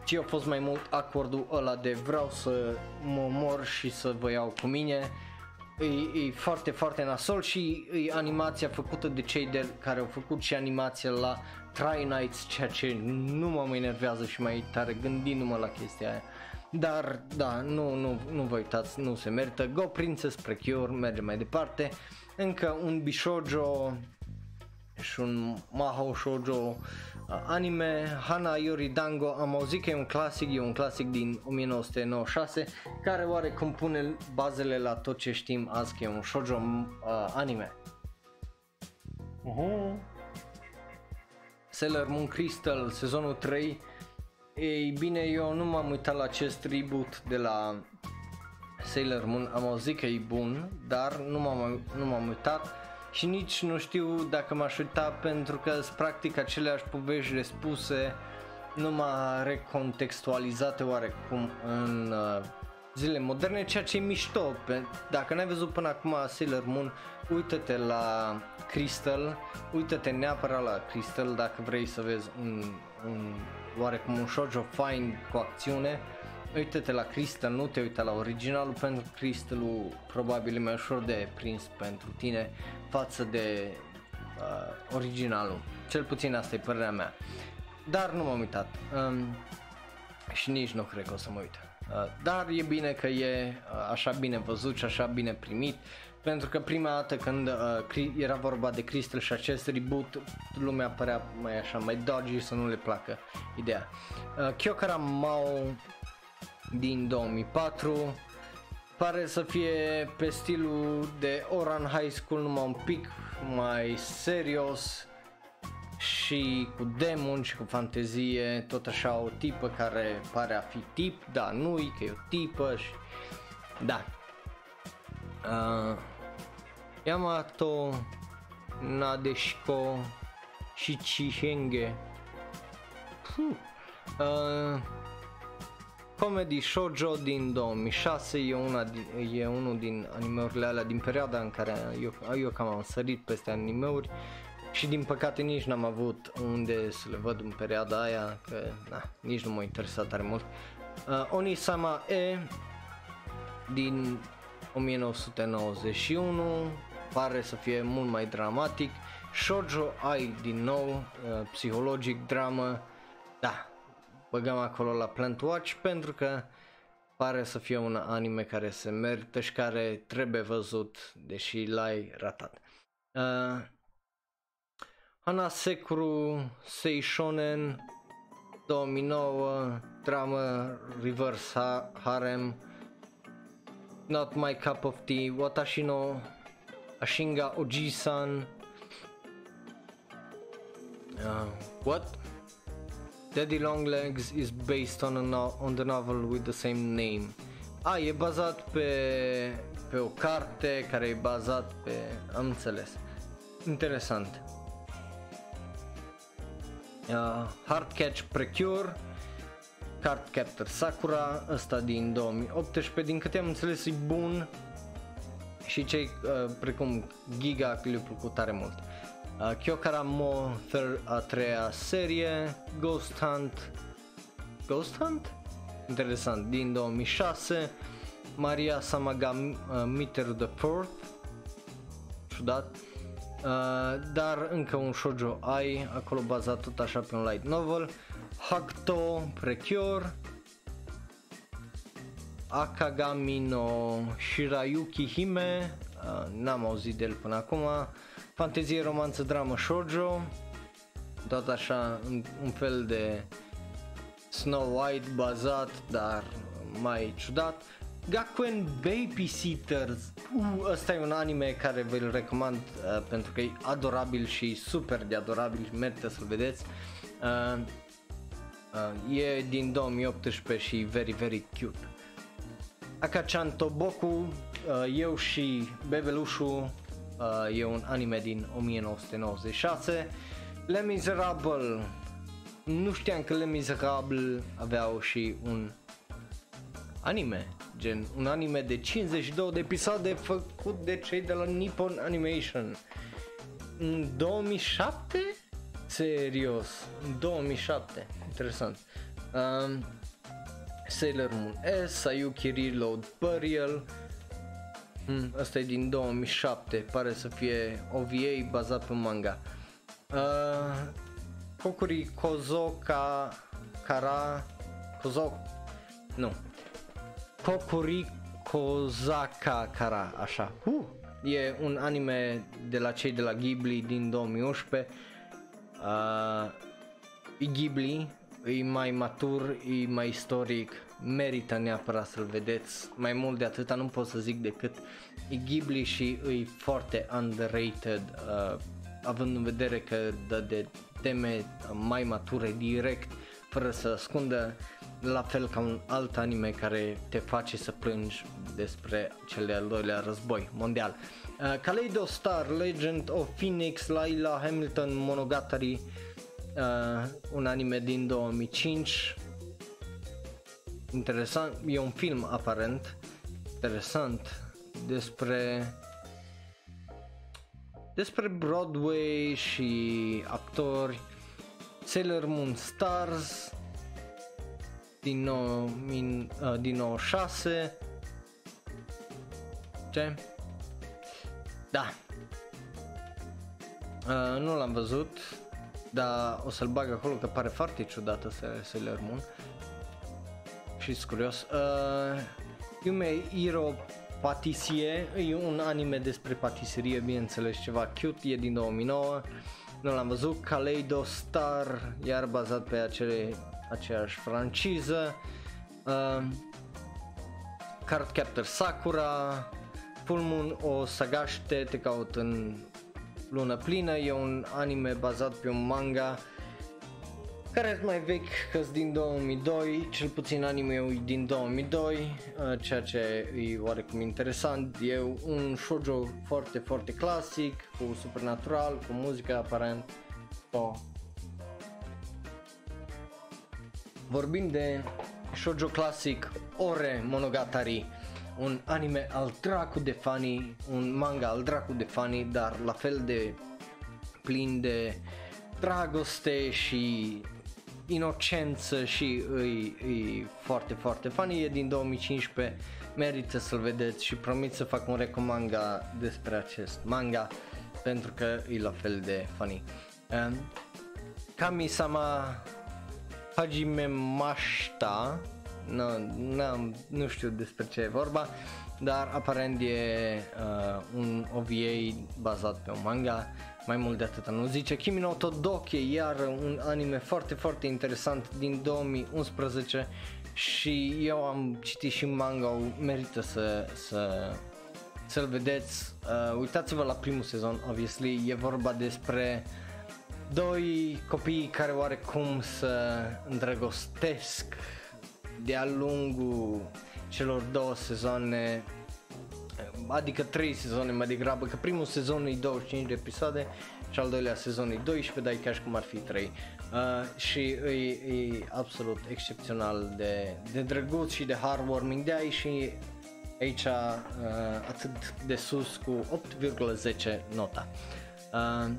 ci a fost mai mult awkward ăla de vreau să mă mor și să vă iau cu mine e, e foarte, foarte nasol și e animația făcută de cei de care au făcut și animația la Try Nights, ceea ce nu mă mai enervează și mai tare gândindu-mă la chestia aia. Dar, da, nu, nu, nu vă uitați, nu se merită. Go Princess Precure, merge mai departe. Încă un Bishojo și un Mahou Shoujo uh, anime Hana Yori Dango am auzit că e un clasic, e un clasic din 1996 care oare compune bazele la tot ce știm azi că e un shoujo uh, anime. Uh-huh. Sailor Moon Crystal sezonul 3 Ei bine, eu nu m-am uitat la acest reboot de la Sailor Moon, am auzit că e bun, dar nu m-am, nu m-am uitat și nici nu știu dacă m-aș uita pentru că sunt practic aceleași povești spuse numai recontextualizate oarecum în uh, zile moderne, ceea ce e mișto. Dacă n-ai văzut până acum Sailor Moon, uită-te la Crystal, uită-te neapărat la Crystal dacă vrei să vezi un, un oarecum un shoujo fine cu acțiune. Uită-te la Crystal, nu te uita la originalul pentru că Crystalul probabil e mai ușor de prins pentru tine față de uh, originalul. Cel puțin asta e părerea mea. Dar nu m-am uitat. Um, și nici nu cred că o să mă uit. Uh, dar e bine că e uh, așa bine văzut și așa bine primit pentru că prima dată când uh, era vorba de Crystal și acest reboot lumea părea mai așa mai dodgy să nu le placă ideea. Uh, Kyokara Mao din 2004 pare să fie pe stilul de Oran High School numai un pic mai serios și cu demon și cu fantezie, tot așa o tipă care pare a fi tip, da, nu-i, că e o tipă și... Da. Uh, Yamato Nadeshiko Shichihenge uh, Comedy Shoujo din 2006 e, una din, e unul din animeurile alea din perioada în care eu, eu cam am sărit peste animeuri și din păcate nici n-am avut unde să le văd în perioada aia, că na, nici nu m-a interesat tare mult. Uh, Onisama E din 1991 pare să fie mult mai dramatic. Shoujo ai din nou, uh, psihologic, dramă, da, băgăm acolo la Plant Watch pentru că pare să fie un anime care se merită și care trebuie văzut, deși l-ai ratat. Uh, Hana Sekuru Seishonen 2009 dramă Reverse Harem Not My Cup of Tea Watashi no Ashinga Oji-san uh, What? Daddy Longlegs is based on, a no- on the novel with the same name. A, e bazat pe, pe o carte care e bazat pe... am înțeles. Interesant. Uh, Hardcatch Precure Card Captor Sakura, ăsta din 2018, din câte am înțeles e bun și cei uh, precum Giga le-a plăcut tare mult. Uh, Kyokara Mo, third, a treia serie, Ghost Hunt, Ghost Hunt? Interesant, din 2006, Maria Samaga uh, Meter the Fourth, ciudat, uh, dar încă un shoujo ai, acolo bazat tot așa pe un light novel, Hakuto Precure, Akagami no Shirayuki Hime, uh, n-am auzit de el până acum, fantezie, romanță, dramă, shoujo, tot așa un, un fel de Snow White bazat, dar mai ciudat. Gakuen Babysitters. Uh, ăsta e un anime care vă-l recomand uh, pentru că e adorabil și super de adorabil și merită să-l vedeți. Uh, uh, e din 2018 și very very cute. Akachan Toboku, uh, eu și Bebelușu, uh, e un anime din 1996. Le Miserable, nu știam că Le Miserable aveau și un anime, gen un anime de 52 de episoade făcut de cei de la Nippon Animation. În 2007? Serios, în 2007, interesant. Um, Sailor Moon S, Sayuki Reload Burial, mm, Asta e din 2007, pare să fie OVA bazat pe manga. Uh, Kokuri Kozoka Kara Kozo nu. Kokuri Kozaka Kara așa. Uh, e un anime de la cei de la Ghibli din 2011 uh, e Ghibli e mai matur, e mai istoric, merită neapărat să-l vedeți. Mai mult de atâta nu pot să zic decât e Ghibli și e foarte underrated, uh, având în vedere că dă de teme mai mature direct, fără să ascundă, la fel ca un alt anime care te face să plângi despre cel de-al doilea război mondial. Uh, Kaleido Star, Legend of Phoenix, Laila Hamilton Monogatari, uh, un anime din 2005 interesant, e un film aparent. Interesant. Despre despre Broadway și actori. Sailor Moon Stars din, nou, min, uh, din 96 ce? Da. Uh, nu l-am văzut dar o să-l bag acolo că pare foarte ciudată Sailor Moon. Și curios. Uh, Yume Hiro Patisie, e un anime despre patiserie, bineînțeles ceva cute, e din 2009, nu l-am văzut, Kaleido Star, iar bazat pe acele, aceeași franciză, uh, Cardcaptor Sakura, Full Moon o Sagaște, te caut în lună plină, e un anime bazat pe un manga care e mai vechi, că din 2002, cel puțin anime din 2002, uh, ceea ce e oarecum interesant, e un shoujo foarte, foarte clasic, cu supernatural, cu muzică aparent, so. Vorbim de shoujo clasic Ore Monogatari, un anime al dracu de funny, un manga al dracu de funny, dar la fel de plin de dragoste și inocență și îi, îi foarte foarte funny, e din 2015, merită să-l vedeți și promit să fac un recomanga despre acest manga pentru că e la fel de funny. Um, Kami-sama Hajime Mashita nu, nu, nu știu despre ce e vorba, dar aparent e uh, un OVA bazat pe un manga, mai mult de atât nu zice. Kimi no Todoke, iar un anime foarte, foarte interesant din 2011 și eu am citit și manga, merită să, să, să-l vedeți. Uh, uitați-vă la primul sezon, obviously, e vorba despre doi copii care oarecum să îndrăgostesc de-a lungul celor două sezoane adică trei sezoane mai degrabă, că primul sezon e 25 de episoade și al doilea sezon e 12, dar e ca și cum ar fi 3. Uh, și e, e absolut excepțional de, de drăguț și de heartwarming, de aici și aici uh, atât de sus cu 8,10 nota. Uh,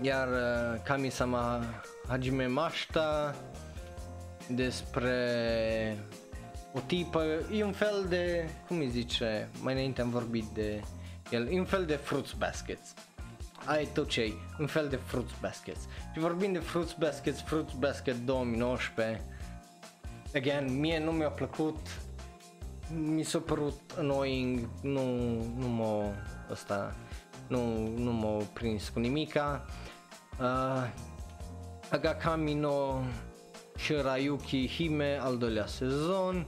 iar uh, Kami-sama Hajime Mashita despre o tipă, e un fel de, cum îi zice, mai înainte am vorbit de el, e un fel de fruits baskets. Ai tot ce un fel de fruits baskets. Și vorbim de fruits baskets, fruits basket 2019. Again, mie nu mi-a plăcut, mi s-a părut annoying, nu, nu m-a, ăsta, nu, nu m-a prins cu nimica. Uh, Agakami no Shirayuki Hime, al doilea sezon.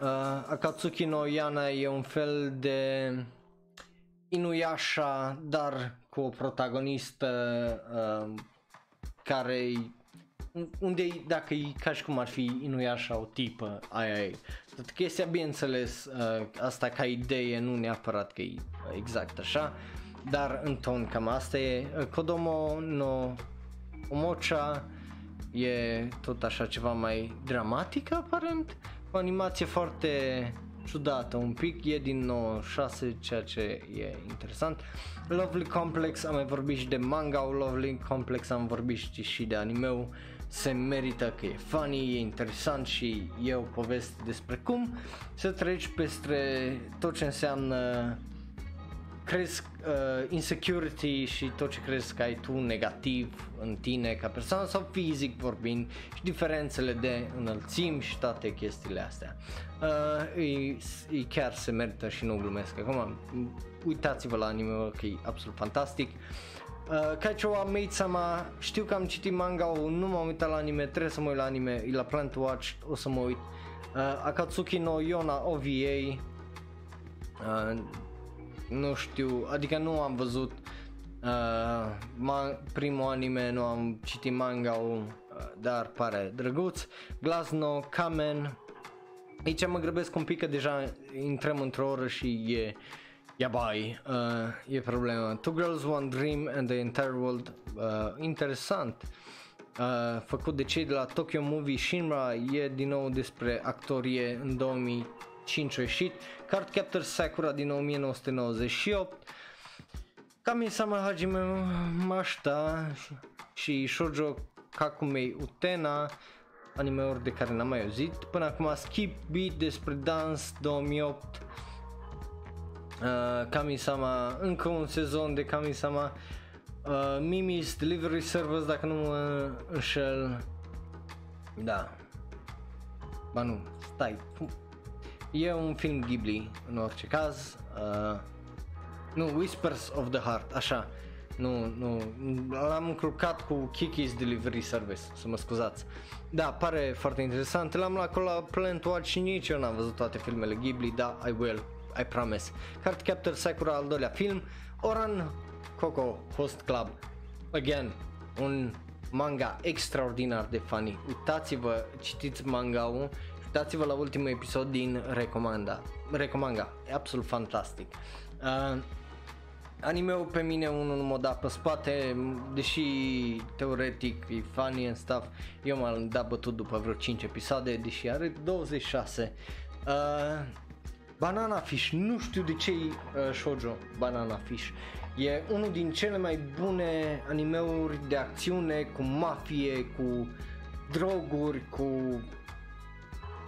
Uh, Akatsuki no Yana e un fel de Inuyasha, dar cu o protagonistă uh, care unde dacă e ca și cum ar fi Inuyasha o tipă, aia e. Tot chestia, bineînțeles, uh, asta ca idee, nu neapărat că e exact așa, dar în ton cam asta e. Uh, Kodomo no Omocha e tot așa ceva mai dramatic aparent, cu animație foarte ciudată un pic, e din 96, ceea ce e interesant. Lovely Complex, am mai vorbit și de manga Lovely Complex, am vorbit și de anime se merită că e funny, e interesant și e o poveste despre cum să treci peste tot ce înseamnă crezi uh, insecurity și tot ce crezi că ai tu negativ în tine ca persoană sau fizic vorbind și diferențele de înălțimi și toate chestiile astea. Uh, e, e chiar se merită și nu glumesc acum. Uitați-vă la anime că e absolut fantastic. Uh, Kaichou Maid-sama, știu că am citit manga nu m-am uitat la anime, trebuie să mă uit la anime, e la Plan to Watch, o să mă uit. Uh, Akatsuki no Yona OVA, uh, nu știu, adică nu am văzut uh, ma- primul anime, nu am citit manga uh, dar pare drăguț. Glasno, Kamen, aici mă grăbesc un pic că deja intrăm într-o oră și e Yeah, bai, uh, e problema. Two Girls, One Dream and the Entire World, uh, interesant. Uh, făcut de cei de la Tokyo Movie Shinra, e din nou despre actorie în 2005 ieșit. Card Captor Sakura din 1998. Kami-sama Hajime Mashita și Shoujo Kakumei Utena, anime-uri de care n-am mai auzit. Până acum Skip Beat despre dans 2008 uh, Kami-sama, încă un sezon de Kami-sama, uh, Mimi's Delivery Service dacă nu mă înșel, da, ba nu, stai, e un film Ghibli în orice caz, uh, nu, Whispers of the Heart, așa, nu, nu, l-am încurcat cu Kiki's Delivery Service, să mă scuzați. Da, pare foarte interesant, l-am la acolo la Plant Watch și nici eu n-am văzut toate filmele Ghibli, da, I will. I promise. Card Captor Sakura al doilea film, Oran Coco Host Club. Again, un manga extraordinar de funny. Uitați-vă, citiți manga-ul, uitați-vă la ultimul episod din Recomanda. Recomanga, e absolut fantastic. Uh, Anime-ul pe mine unul nu mă da pe spate, deși teoretic e funny and stuff, eu m-am dat bătut după vreo 5 episoade, deși are 26. Uh, Banana Fish, nu știu de ce uh, shoujo Banana Fish. E unul din cele mai bune animeuri de acțiune cu mafie, cu droguri, cu...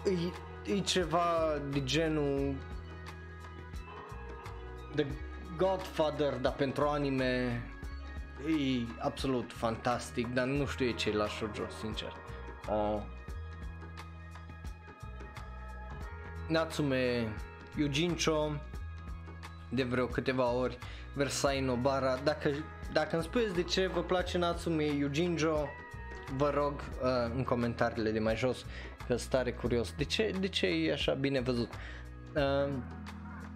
E, e ceva de genul The Godfather, dar pentru anime e absolut fantastic, dar nu știu ce la shoujo, sincer. Oh. Natsume Yujincho de vreo câteva ori, Versailles Nobara. Dacă, dacă îmi spuneți de ce vă place Natsume Yujincho, vă rog uh, în comentariile de mai jos că stare curios de ce, de ce e așa bine văzut. Uh,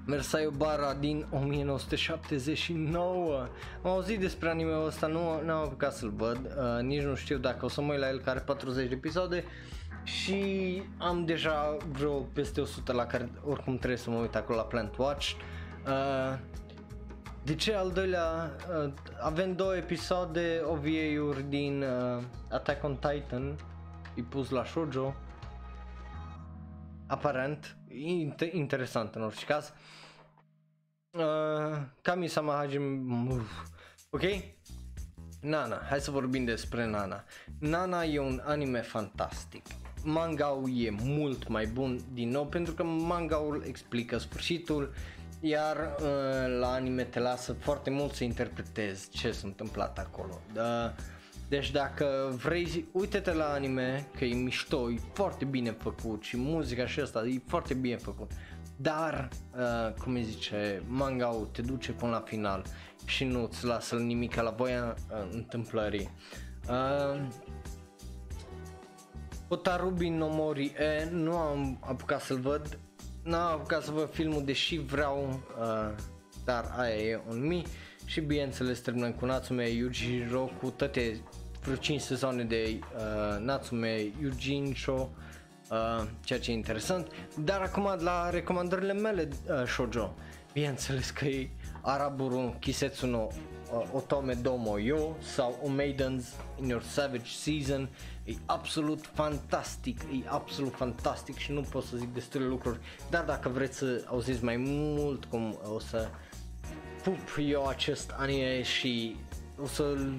Versailles Bara din 1979 Am auzit despre anime-ul ăsta, nu, nu am apucat să-l văd uh, Nici nu știu dacă o să mă uit la el care are 40 de episoade și am deja vreo peste 100 la care oricum trebuie să mă uit acolo la Plant Watch. Uh, de ce al doilea, uh, avem două episoade OVA-uri din uh, Attack on Titan, e pus la shoujo, aparent, inter- interesant în orice caz. Uh, Kami-sama Hajime, ok? Nana, hai să vorbim despre Nana. Nana e un anime fantastic manga-ul e mult mai bun din nou pentru că manga-ul explică sfârșitul iar uh, la anime te lasă foarte mult să interpretezi ce s-a întâmplat acolo. Da, deci dacă vrei, uite-te la anime că e mișto, e foarte bine făcut și muzica și asta e foarte bine făcut. Dar, uh, cum îi zice, manga te duce până la final și nu-ți lasă nimic la voia uh, întâmplării. Uh, Otarubi no Mori e, nu am apucat să-l văd, n-am apucat să văd filmul deși vreau, uh, dar aia e un mi și bineînțeles terminăm cu Natsume Yujiro cu toate vreo 5 sezoane de uh, Natsume Yujincho uh, ceea ce e interesant. Dar acum la recomandările mele uh, shoujo. Bineînțeles că e Araburu Kisetsu no uh, Otome Domo Yo sau O Maidens in Your Savage Season. E absolut fantastic, e absolut fantastic și nu pot să zic destule lucruri, dar dacă vreți să auziți mai mult cum o să pup eu acest anime și o să-l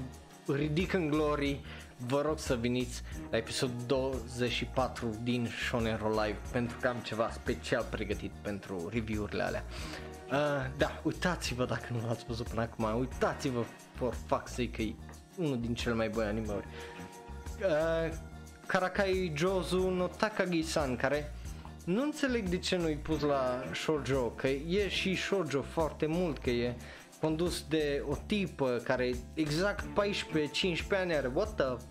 ridic în glorii, vă rog să veniți la episodul 24 din Shonero Live pentru că am ceva special pregătit pentru review-urile alea. Uh, da, uitați-vă dacă nu l-ați văzut până acum, uitați-vă for fuck's sake că e unul din cele mai bune animeuri. Uh, Karakai Jozu no Takagi-san care nu înțeleg de ce nu-i pus la shoujo, că e și shoujo foarte mult, că e condus de o tipă care exact 14-15 ani are, what the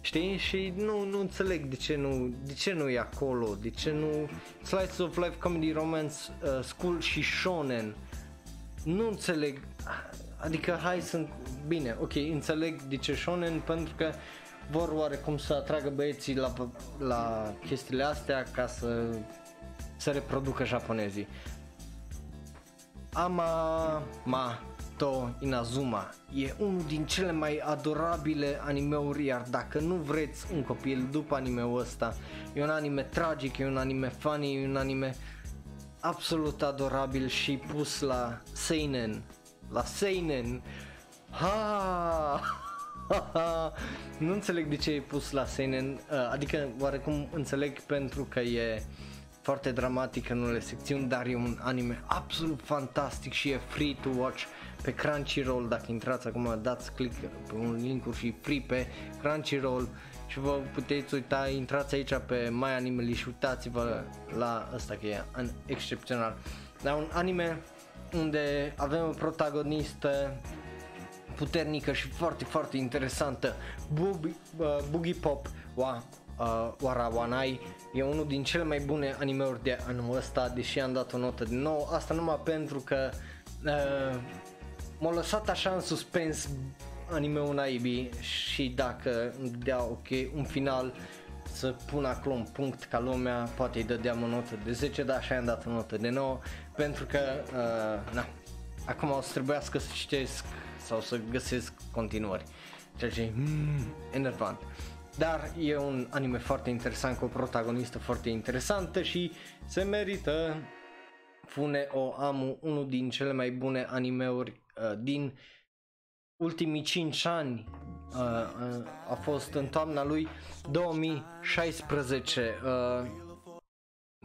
Știi? Și nu, nu înțeleg de ce nu, de ce nu e acolo, de ce nu Slice of Life Comedy Romance uh, School și Shonen. Nu înțeleg, adică hai să, bine, ok, înțeleg de ce Shonen pentru că vor oarecum să atragă băieții la, la chestiile astea ca să să reproducă japonezii. Ama Ma To Inazuma e unul din cele mai adorabile animeuri, iar dacă nu vreți un copil după animeul ăsta, e un anime tragic, e un anime funny, e un anime absolut adorabil și pus la seinen, la seinen. Ha! nu înțeleg de ce e pus la seinen, uh, adică oarecum înțeleg pentru că e foarte dramatic în unele secțiuni, dar e un anime absolut fantastic și e free to watch pe Crunchyroll, dacă intrați acum dați click pe un link și free pe Crunchyroll și vă puteți uita, intrați aici pe My Anime și uitați-vă la asta că e excepțional. Dar un anime unde avem o protagonistă puternică și foarte, foarte interesantă, Boogie, uh, Boogie Pop wa, uh, Warawanai, e unul din cele mai bune animeuri de anul ăsta, deși am dat o notă de nou, asta numai pentru că uh, m-a lăsat așa în suspens anime-ul naibii și dacă îmi dea ok un final să pun acolo un punct ca lumea, poate îi dădeam o notă de 10, dar așa am dat o notă de 9 pentru că, uh, na, acum o să trebuiască să citesc sau să găsesc continuări, ceea ce e mm, enervant. Dar e un anime foarte interesant cu o protagonistă foarte interesantă și se merită Fune o Amu, unul din cele mai bune animeuri uh, din ultimii 5 ani. Uh, uh, a fost în toamna lui 2016 uh,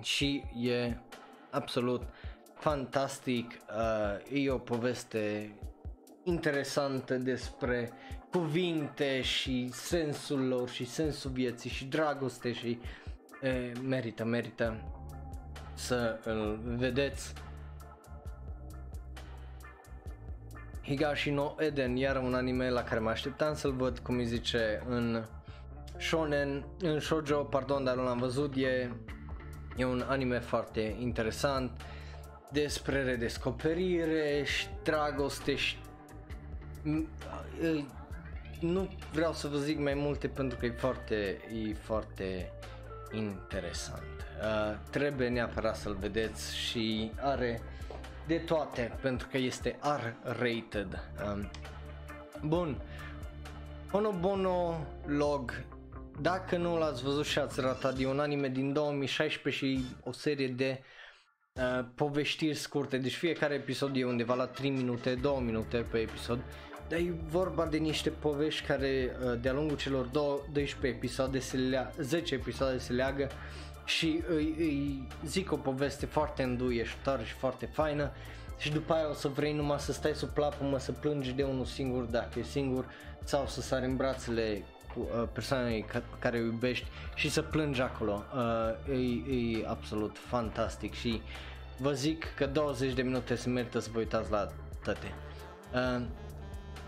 și e absolut fantastic. Uh, e o poveste interesantă despre cuvinte și sensul lor și sensul vieții și dragoste și e, merită, merită să îl vedeți. Higashi no Eden, iar un anime la care mă așteptam să-l văd, cum îi zice, în shonen, în shoujo, pardon, dar nu l-am văzut, e, e un anime foarte interesant despre redescoperire și dragoste și nu vreau să vă zic mai multe pentru că e foarte, e foarte interesant. Uh, trebuie neapărat să-l vedeți și are de toate pentru că este R-rated. Um, bun. Bono Log dacă nu l-ați văzut și ați ratat, e un anime din 2016 și o serie de uh, poveștiri scurte, deci fiecare episod e undeva la 3 minute, 2 minute pe episod dar e vorba de niște povești care uh, de-a lungul celor 12 episoade se lea, 10 episoade se leagă și îi, îi zic o poveste foarte înduieștoare și foarte faină și după aia o să vrei numai să stai sub plapumă să plângi de unul singur dacă e singur sau să sari în brațele cu uh, persoanei ca, care o iubești și să plângi acolo. Uh, e, e absolut fantastic și vă zic că 20 de minute se merită să vă uitați la toate.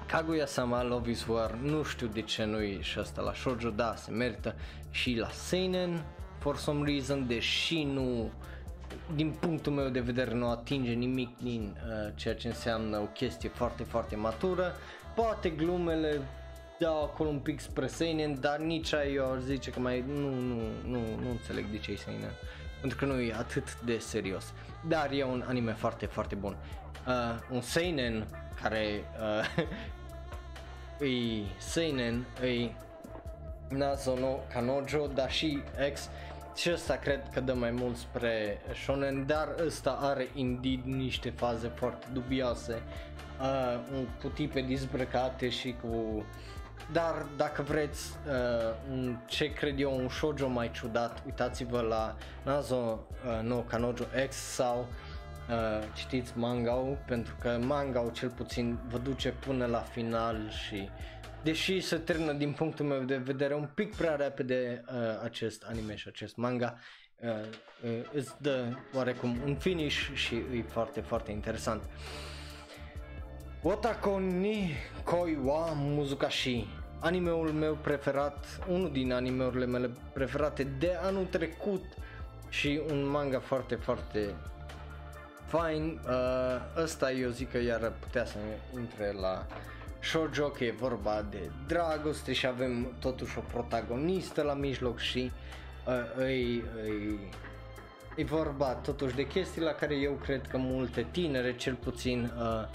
Uh, Kaguya-sama Love is War, nu știu de ce nu e și asta la shoujo, da, se merită și la seinen for some reason, deși nu din punctul meu de vedere nu atinge nimic din uh, ceea ce înseamnă o chestie foarte foarte matură. Poate glumele dau acolo un pic spre seinen, dar nici ai eu ar zice că mai nu, nu, nu, nu înțeleg de ce e seinen. Pentru că nu e atât de serios. Dar e un anime foarte, foarte bun. Uh, un seinen care uh, e seinen, e Nazo no Kanojo, dar și X. Și ăsta cred că dă mai mult spre shonen, dar ăsta are indeed niște faze foarte dubioase, uh, cu tipe dizbrăcate și cu... Dar dacă vreți uh, un, ce cred eu un shoujo mai ciudat, uitați-vă la Nazo uh, no Kanojo X sau uh, citiți manga pentru că manga cel puțin vă duce până la final și deși se termină din punctul meu de vedere un pic prea repede uh, acest anime și acest manga, uh, uh, îți dă oarecum un finish și e foarte, foarte interesant. Otako ni Koi wa Muzukashi Animeul meu preferat, unul din animeurile mele preferate de anul trecut și un manga foarte, foarte fain. Uh, ăsta eu zic că iar putea să intre la shoujo, că e vorba de dragoste și avem totuși o protagonistă la mijloc și uh, îi, îi, e vorba totuși de chestii la care eu cred că multe tinere, cel puțin uh,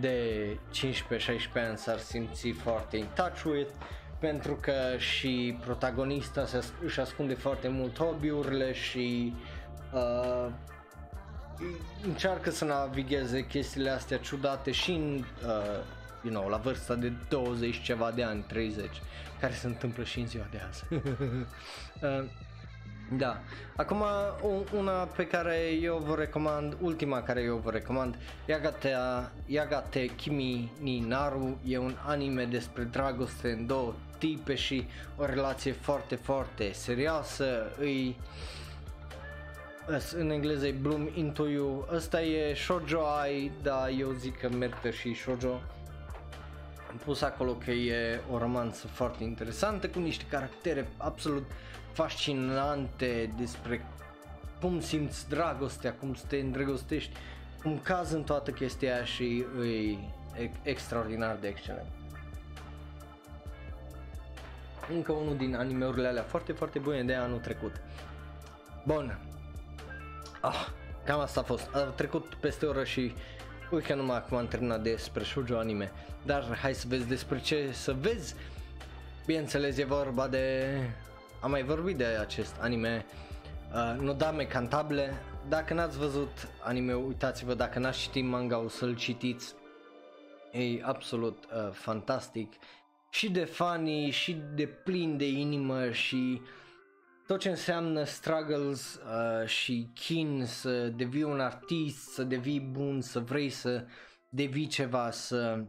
de 15-16 ani s-ar simți foarte in touch with pentru că și protagonista se, își ascunde foarte mult hobby-urile și uh, încearcă să navigheze chestiile astea ciudate și în uh, you know, la vârsta de 20 ceva de ani, 30, care se întâmplă și în ziua de azi. uh, da, acum una pe care eu vă recomand, ultima care eu vă recomand, Yagate, Yagate Kimi ni Naru, e un anime despre dragoste în două tipe și o relație foarte, foarte serioasă, îi în engleză e Bloom Into You, ăsta e shoujo ai, dar eu zic că merită și shoujo am pus acolo că e o romanță foarte interesantă cu niște caractere absolut fascinante despre cum simți dragostea, cum te îndrăgostești, cum caz în toată chestia și e extraordinar de excelent. Încă unul din animeurile alea foarte, foarte bune de anul trecut. Bun. Ah, cam asta a fost. A trecut peste o oră și Uite că numai acum am terminat despre shoujo anime, dar hai să vezi despre ce să vezi. Bineînțeles e vorba de... Am mai vorbit de acest anime uh, Nodame Cantable. Dacă n-ați văzut anime, uitați-vă, dacă n-ați citit manga o să-l citiți. E absolut uh, fantastic și de funny și de plin de inimă și uh, tot ce înseamnă struggles uh, și chin să devii un artist, să devii bun, să vrei să devii ceva, să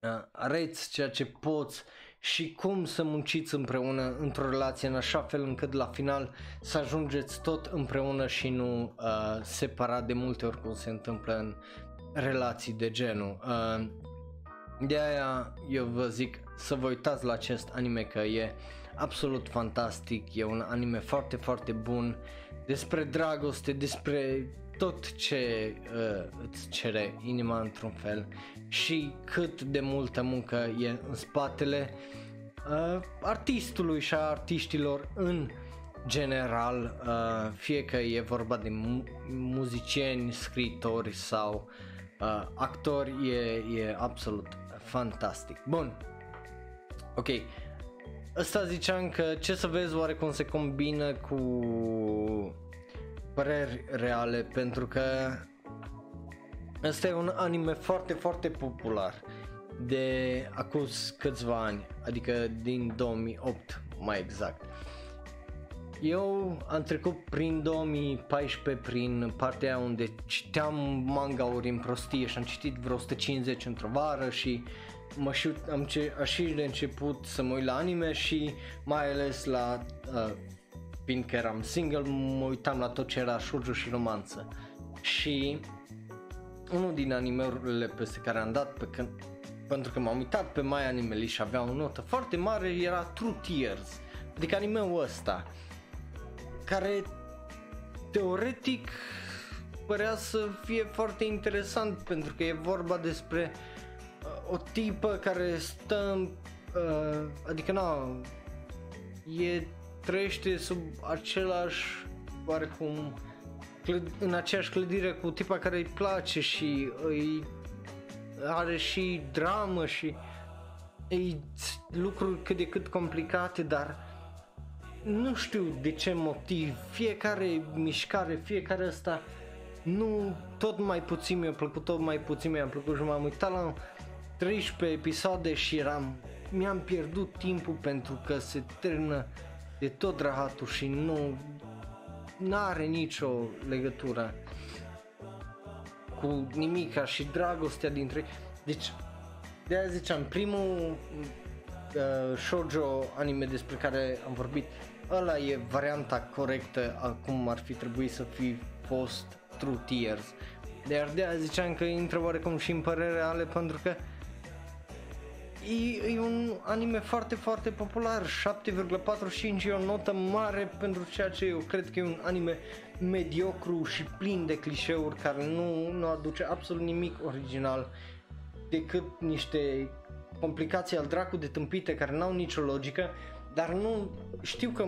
uh, arăți ceea ce poți și cum să munciți împreună într-o relație în așa fel încât la final să ajungeți tot împreună și nu uh, separat de multe ori cum se întâmplă în relații de genul. Uh, de aia eu vă zic să vă uitați la acest anime că e absolut fantastic, e un anime foarte foarte bun despre dragoste, despre tot ce uh, îți cere inima într-un fel și cât de multă muncă e în spatele uh, artistului și a artiștilor în general, uh, fie că e vorba de mu- muzicieni, scritori sau uh, actori, e, e absolut fantastic. Bun, ok, Ăsta ziceam că ce să vezi oarecum se combină cu păreri reale pentru că ăsta e un anime foarte foarte popular de acum câțiva ani, adică din 2008 mai exact. Eu am trecut prin 2014 prin partea unde citeam manga-uri în prostie și am citit vreo 150 într-o vară și mă și, am ce, și de început să mă uit la anime și mai ales la, uh, fiindcă eram single, mă uitam la tot ce era shoujo și romanță. Și unul din animeurile peste care am dat pe când, pentru că m-am uitat pe mai Anime și avea o notă foarte mare, era True Tears, adică animeul ăsta, care teoretic părea să fie foarte interesant pentru că e vorba despre uh, o tipă care stă, uh, adică nu, e trăiește sub același oarecum clăd- în aceeași clădire cu tipa care îi place și îi are și dramă și ei, lucruri cât de cât complicate, dar nu știu de ce motiv, fiecare mișcare, fiecare asta, nu, tot mai puțin mi-a plăcut, tot mai puțin mi-a plăcut și m-am uitat la 13 episoade și eram, mi-am pierdut timpul pentru că se termină de tot rahatul și nu, n-are nicio legătură cu nimica și dragostea dintre deci de aia ziceam primul uh, shoujo anime despre care am vorbit ăla e varianta corectă a cum ar fi trebuit să fi fost True Tears. Dar de aia ziceam că intră oarecum și în părere ale pentru că e, e un anime foarte, foarte popular, 7,45 e o notă mare pentru ceea ce eu cred că e un anime mediocru și plin de clișeuri care nu, nu aduce absolut nimic original decât niște complicații al dracu de tâmpite care n-au nicio logică, dar nu, știu că,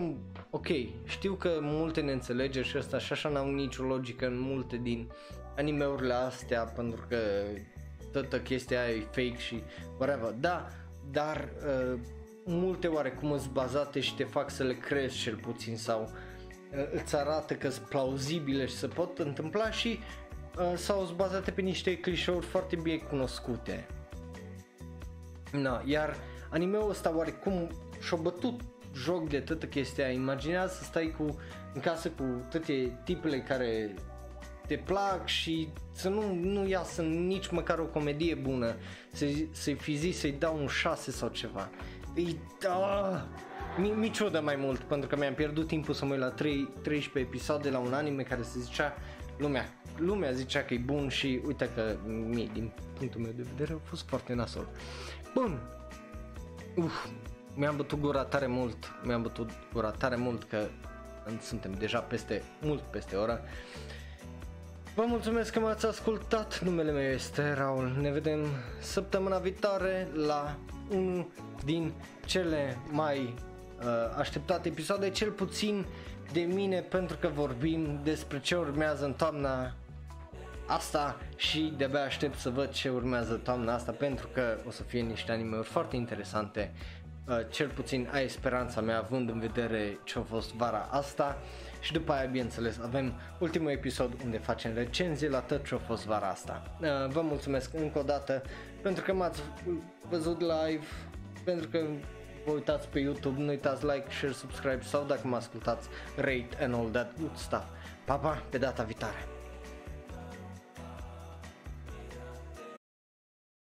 ok, știu că multe neînțelegeri și asta și așa n-au nicio logică în multe din animeurile astea pentru că toată chestia aia e fake și whatever, da, dar uh, multe oarecum sunt bazate și te fac să le crezi cel puțin sau uh, îți arată că sunt plauzibile și se pot întâmpla și uh, sau sunt bazate pe niște clișeuri foarte bine cunoscute. Na, iar animeul ăsta oarecum și-a bătut joc de toată chestia, imaginează să stai cu, în casă cu toate tipele care te plac și să nu, nu iasă nici măcar o comedie bună, să, să-i fi zis să-i dau un 6 sau ceva. Îi da, nici o de mai mult, pentru că mi-am pierdut timpul să mă uit la 3, 13 episoade la un anime care se zicea lumea, lumea zicea că e bun și uite că mie, din punctul meu de vedere a fost foarte nasol. Bun, Uf, mi-am bătut gura tare mult, mi-am bătut gura tare mult că suntem deja peste, mult peste ora. Vă mulțumesc că m-ați ascultat, numele meu este Raul, ne vedem săptămâna viitoare la unul din cele mai uh, așteptate episoade, cel puțin de mine pentru că vorbim despre ce urmează în toamna asta și de-abia aștept să văd ce urmează toamna asta pentru că o să fie niște anime-uri foarte interesante uh, cel puțin ai speranța mea având în vedere ce a fost vara asta și după aia bineînțeles avem ultimul episod unde facem recenzie la tot ce a fost vara asta. Uh, vă mulțumesc încă o dată pentru că m-ați văzut live, pentru că vă uitați pe YouTube, nu uitați like, share, subscribe sau dacă mă ascultați rate and all that good stuff. Pa, pa, pe data viitoare!